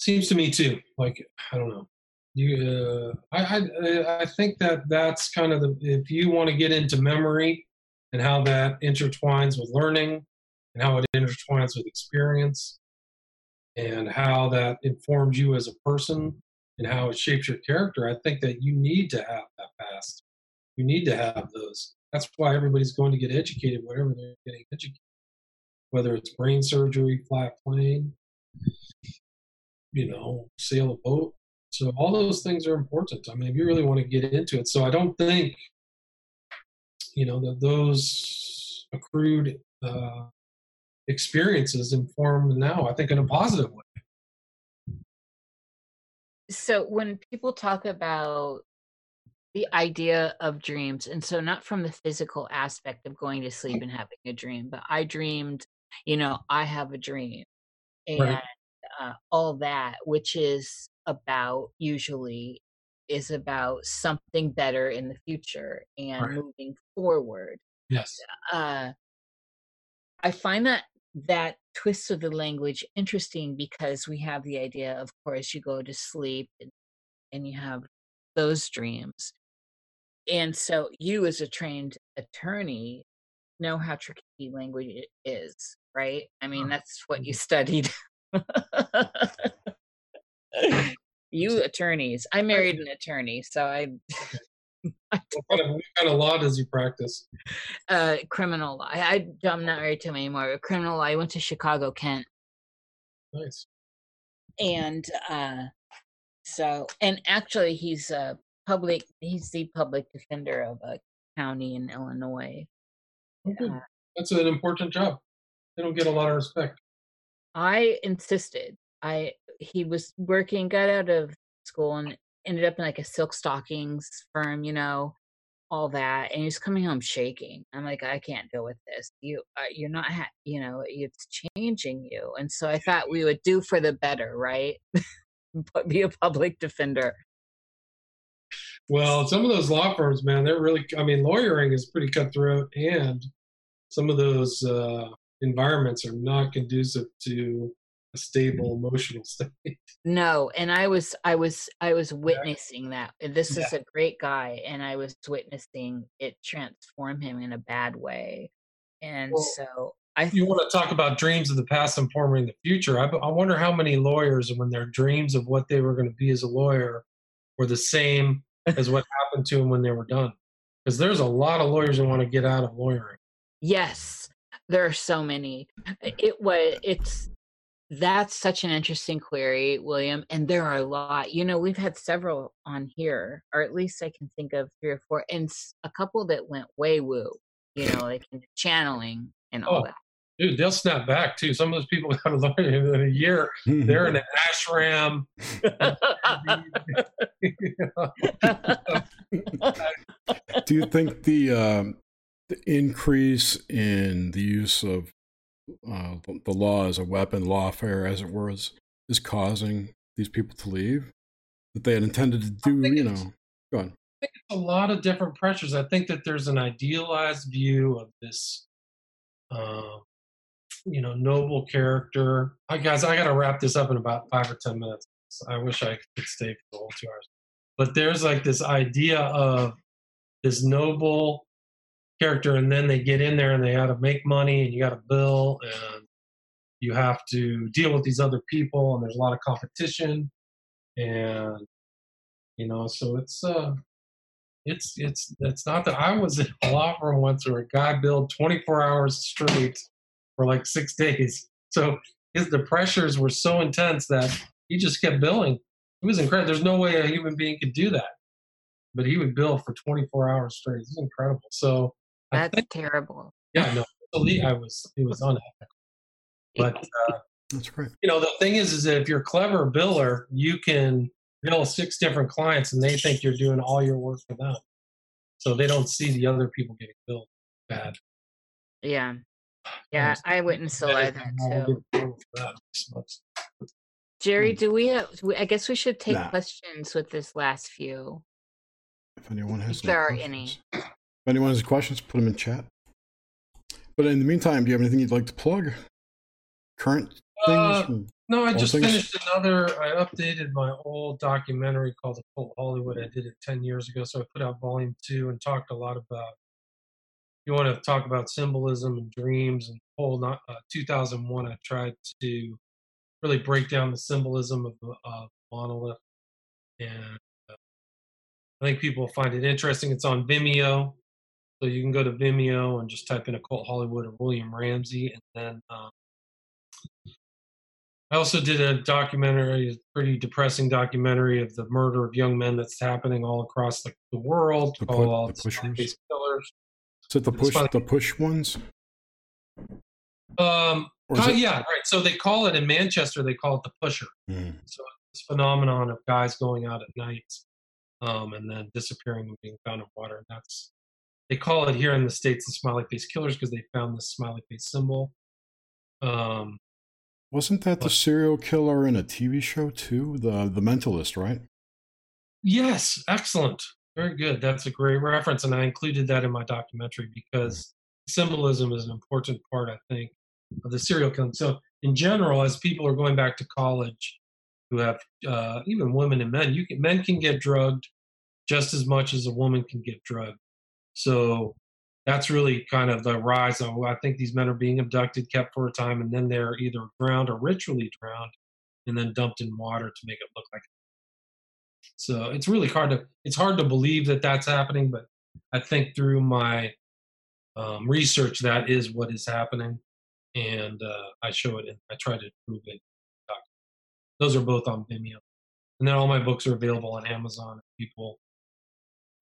Seems to me too. Like I don't know. You, uh, I, I, I think that that's kind of the. If you want to get into memory and how that intertwines with learning, and how it intertwines with experience, and how that informs you as a person, and how it shapes your character, I think that you need to have that past. You need to have those. That's why everybody's going to get educated, whatever they're getting educated, whether it's brain surgery, fly a plane, you know, sail a boat. So all those things are important. I mean, if you really want to get into it. So I don't think, you know, that those accrued uh, experiences inform now. I think in a positive way. so when people talk about the idea of dreams and so not from the physical aspect of going to sleep and having a dream but i dreamed you know i have a dream and Right. uh, all that which is about usually is about something better in the future and Right. moving forward Yes. uh, I find that that twist of the language interesting because we have the idea, of course, you go to sleep and, and you have those dreams. And so you, as a trained attorney, know how tricky language is right? I mean, Sure. that's what you studied. [laughs] [laughs] you attorneys. I married an attorney, so I [laughs] What kind, of, what kind of law does he practice? uh criminal law. I, I I'm not married to him anymore. But criminal law. I went to Chicago, Kent, Nice. and uh so and actually he's a public. He's the public defender of a county in Illinois. Uh, That's an important job. They don't get a lot of respect. I insisted. I he was working, got out of school, and ended up in like a silk stockings firm, you know, all that. And he's coming home shaking. I'm like, I can't deal with this. You, uh, you're not, ha- you know, it's changing you. And so I thought we would do for the better, right? [laughs] but be a public defender. Well, some of those law firms, man, they're really, I mean, lawyering is pretty cutthroat, and some of those uh, environments are not conducive to a stable emotional [laughs] state. No, and I was, I was, I was witnessing that. This is a great guy, and I was witnessing it transform him in a bad way. And Well, so I you want to talk about dreams of the past informing the future. I, I wonder how many lawyers, when their dreams of what they were going to be as a lawyer were the same as what happened to them when they were done. Because there's a lot of lawyers that want to get out of lawyering. Yes, there are so many. It was it's that's such an interesting query, William, and there are a lot. You know, we've had several on here, or at least I can think of three or four, and a couple that went way woo. You know, like channeling and all Oh. Dude, they'll snap back too. Some of those people got a lawyer in a year. [laughs] They're in an ashram. [laughs] Do you think the um, the increase in the use of uh, the- law as a weapon, lawfare, as it were, is, is causing these people to leave that they had intended to do? You know, go on. a lot of different pressures. I think that there's an idealized view of this, uh, you know, noble character. Hi guys, I got to wrap this up in about five or ten minutes. I wish I could stay for the whole two hours. But there's like this idea of this noble character, and then they get in there and they got to make money, and you got to bill, and you have to deal with these other people, and there's a lot of competition, and you know, so it's uh it's it's it's not that I was in a [laughs] law firm once where a guy billed 24 hours straight for like six [laughs] days. So his the pressures were so intense that he just kept billing. It was incredible. There's no way a human being could do that, but he would bill for 24 hours straight. It's incredible. So That's think, terrible. yeah, no, believe I was it was unethical. But [laughs] uh, That's great. you know the thing is, is that if you're a clever biller, you can bill six different clients, and they think you're doing all your work for them, so they don't see the other people getting billed bad. Yeah. Yeah, I wouldn't still lie that too. Jerry, do we have? I guess we should take Nah. questions with this last few. If anyone has If there are questions. If anyone has questions, put them in chat. But in the meantime, do you have anything you'd like to plug? Current things? Uh, from- No, I All just things- finished another. I updated my old documentary called "The Cult Hollywood." I did it ten years ago, so I put out volume two and talked a lot about. You want to talk about symbolism and dreams and whole. Not uh, 2001. I tried to really break down the symbolism of the uh, monolith, and uh, I think people find it interesting. It's on Vimeo, so you can go to Vimeo and just type in "Occult Hollywood" or William Ramsey, and then. Um, I also did a documentary, a pretty depressing documentary of the murder of young men that's happening all across the, the world The called the pushers? Killers. Is it the push the push ones? Um, uh, yeah, right. So they call it in Manchester, they call it the pusher. Hmm. So this phenomenon of guys going out at night um, and then disappearing and being found in water. And that's they call it here in the states the smiley face killers because they found this smiley face symbol. Um, Wasn't that the serial killer in a TV show too? The the Mentalist, right? Yes, excellent. Very good. That's a great reference. And I included that in my documentary because symbolism is an important part, I think, of the serial killing. So, in general, as people are going back to college who have uh, even women and men, you can, men can get drugged just as much as a woman can get drugged. So, that's really kind of the rise of I think these men are being abducted, kept for a time, and then they're either drowned or ritually drowned and then dumped in water to make it look like so it's really hard to it's hard to believe that that's happening, but I think through my um, research that is what is happening, and uh, I show it. And I try to prove it. Those are both on Vimeo, and then all my books are available on Amazon. People,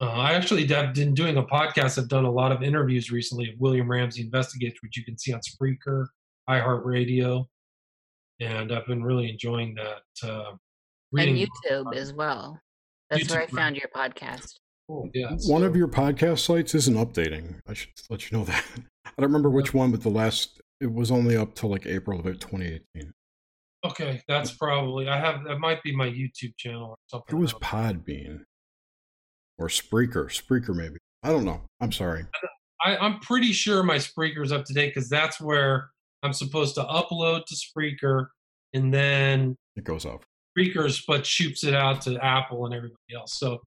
uh, I actually have been doing a podcast. I've done a lot of interviews recently of William Ramsey Investigates, which you can see on Spreaker, iHeartRadio, and I've been really enjoying that. Uh, And YouTube as well. That's where I YouTube, found your podcast. Cool, yeah, One of your podcast sites isn't updating. I should let you know that. [laughs] I don't remember which one, but the last it was only up till like April of 2018. Okay, that's probably I have that might be my YouTube channel or It was else. Podbean or Spreaker. Spreaker maybe. I don't know. I'm sorry. I, I'm pretty sure my Spreaker's up to date because that's where I'm supposed to upload to Spreaker, and then It goes off. Spreaker's but shoots it out to Apple and everybody else. So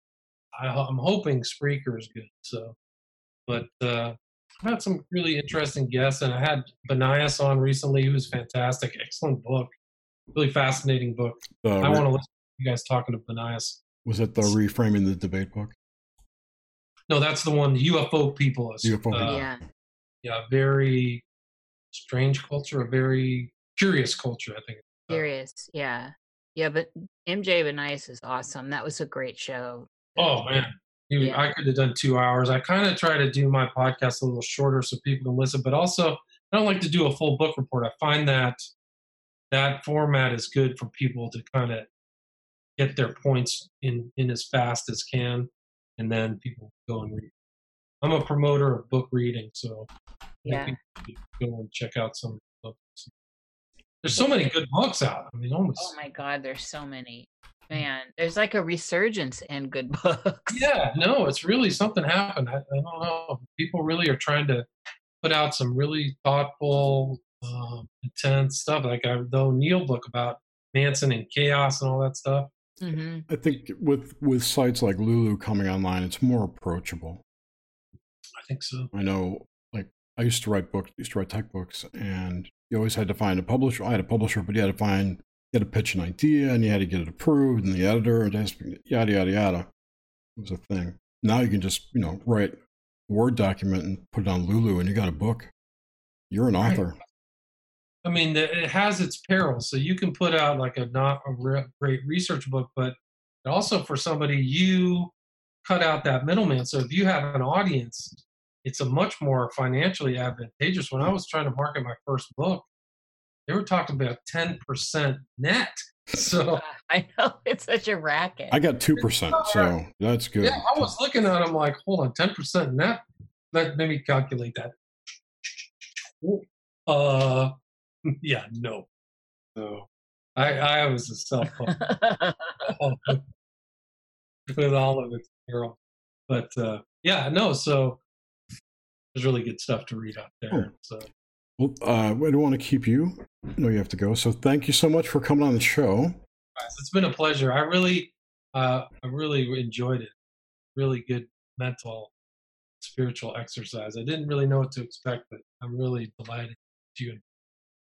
I, I'm hoping Spreaker is good. So, but uh, I've had some really interesting guests, and I had Banias on recently, who was fantastic, excellent book, really fascinating book. The I re- want to listen to you guys talking to Banias. was it the reframing the debate book? No, that's the one. UFO people. Is, UFO uh, yeah. yeah, very strange culture, a very curious culture. I think. Uh, Curious. Yeah. Yeah, but MJ Banias is awesome. That was a great show. Oh man, You- Yeah. I could have done two hours. I kind of try to do my podcast a little shorter so people can listen, but also I don't like to do a full book report. I find that that format is good for people to kind of get their points in in as fast as can, and then people go and read. I'm a promoter of book reading, so Yeah. think people should go and check out some. There's so many good books out. I mean, almost. Oh my God, there's so many. Man, there's like a resurgence in good [laughs] books. Yeah, no, it's really something happened. I, I don't know. People really are trying to put out some really thoughtful, um, intense stuff. Like I, the O'Neill book about Manson and chaos and all that stuff. hmm I think with with sites like Lulu coming online, it's more approachable. I think so. I know, like I used to write books, used to write tech books, and you always had to find a publisher. I had a publisher, but you had to find, you had to pitch an idea, and you had to get it approved, and the editor, and it has to yada yada yada. It was a thing. now you can just you know write a word document and put it on lulu and you got a book you're an author I mean, the- it has its perils. So you can put out like a not a re- great research book, but also for somebody, you cut out that middleman. So if you have an audience, it's a much more financially advantageous. When I was trying to market my first book, they were talking about 10% net. [laughs] So [laughs] I know it's such a racket. i got 2% so that's good yeah, I was looking at them like, hold on, 10% net? Let, let me calculate that. Uh, [laughs] yeah, no. So I, I was a self phone. with all of its peril. But uh, yeah, no, so there's really good stuff to read out there. So well uh, i don't want to keep you no you have to go so thank you so much for coming on the show it's been a pleasure. I really, uh, I really enjoyed it. Really good mental, spiritual exercise. I didn't really know what to expect, but I'm really delighted to you.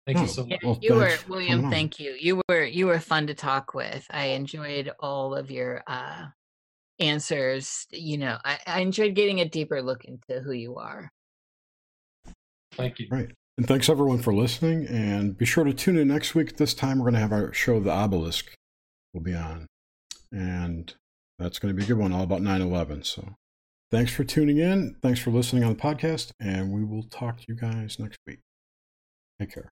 Thank Oh, you so Yeah, much. Well, you were William. Thank you. You were you were fun to talk with. I enjoyed all of your uh, answers. You know, I, I enjoyed getting a deeper look into who you are. Thank you. Right. And thanks everyone for listening. And be sure to tune in next week. This time we're going to have our show, The Obelisk, will be on. And that's going to be a good one, all about 9 11. So thanks for tuning in. Thanks for listening on the podcast. And we will talk to you guys next week. Take care.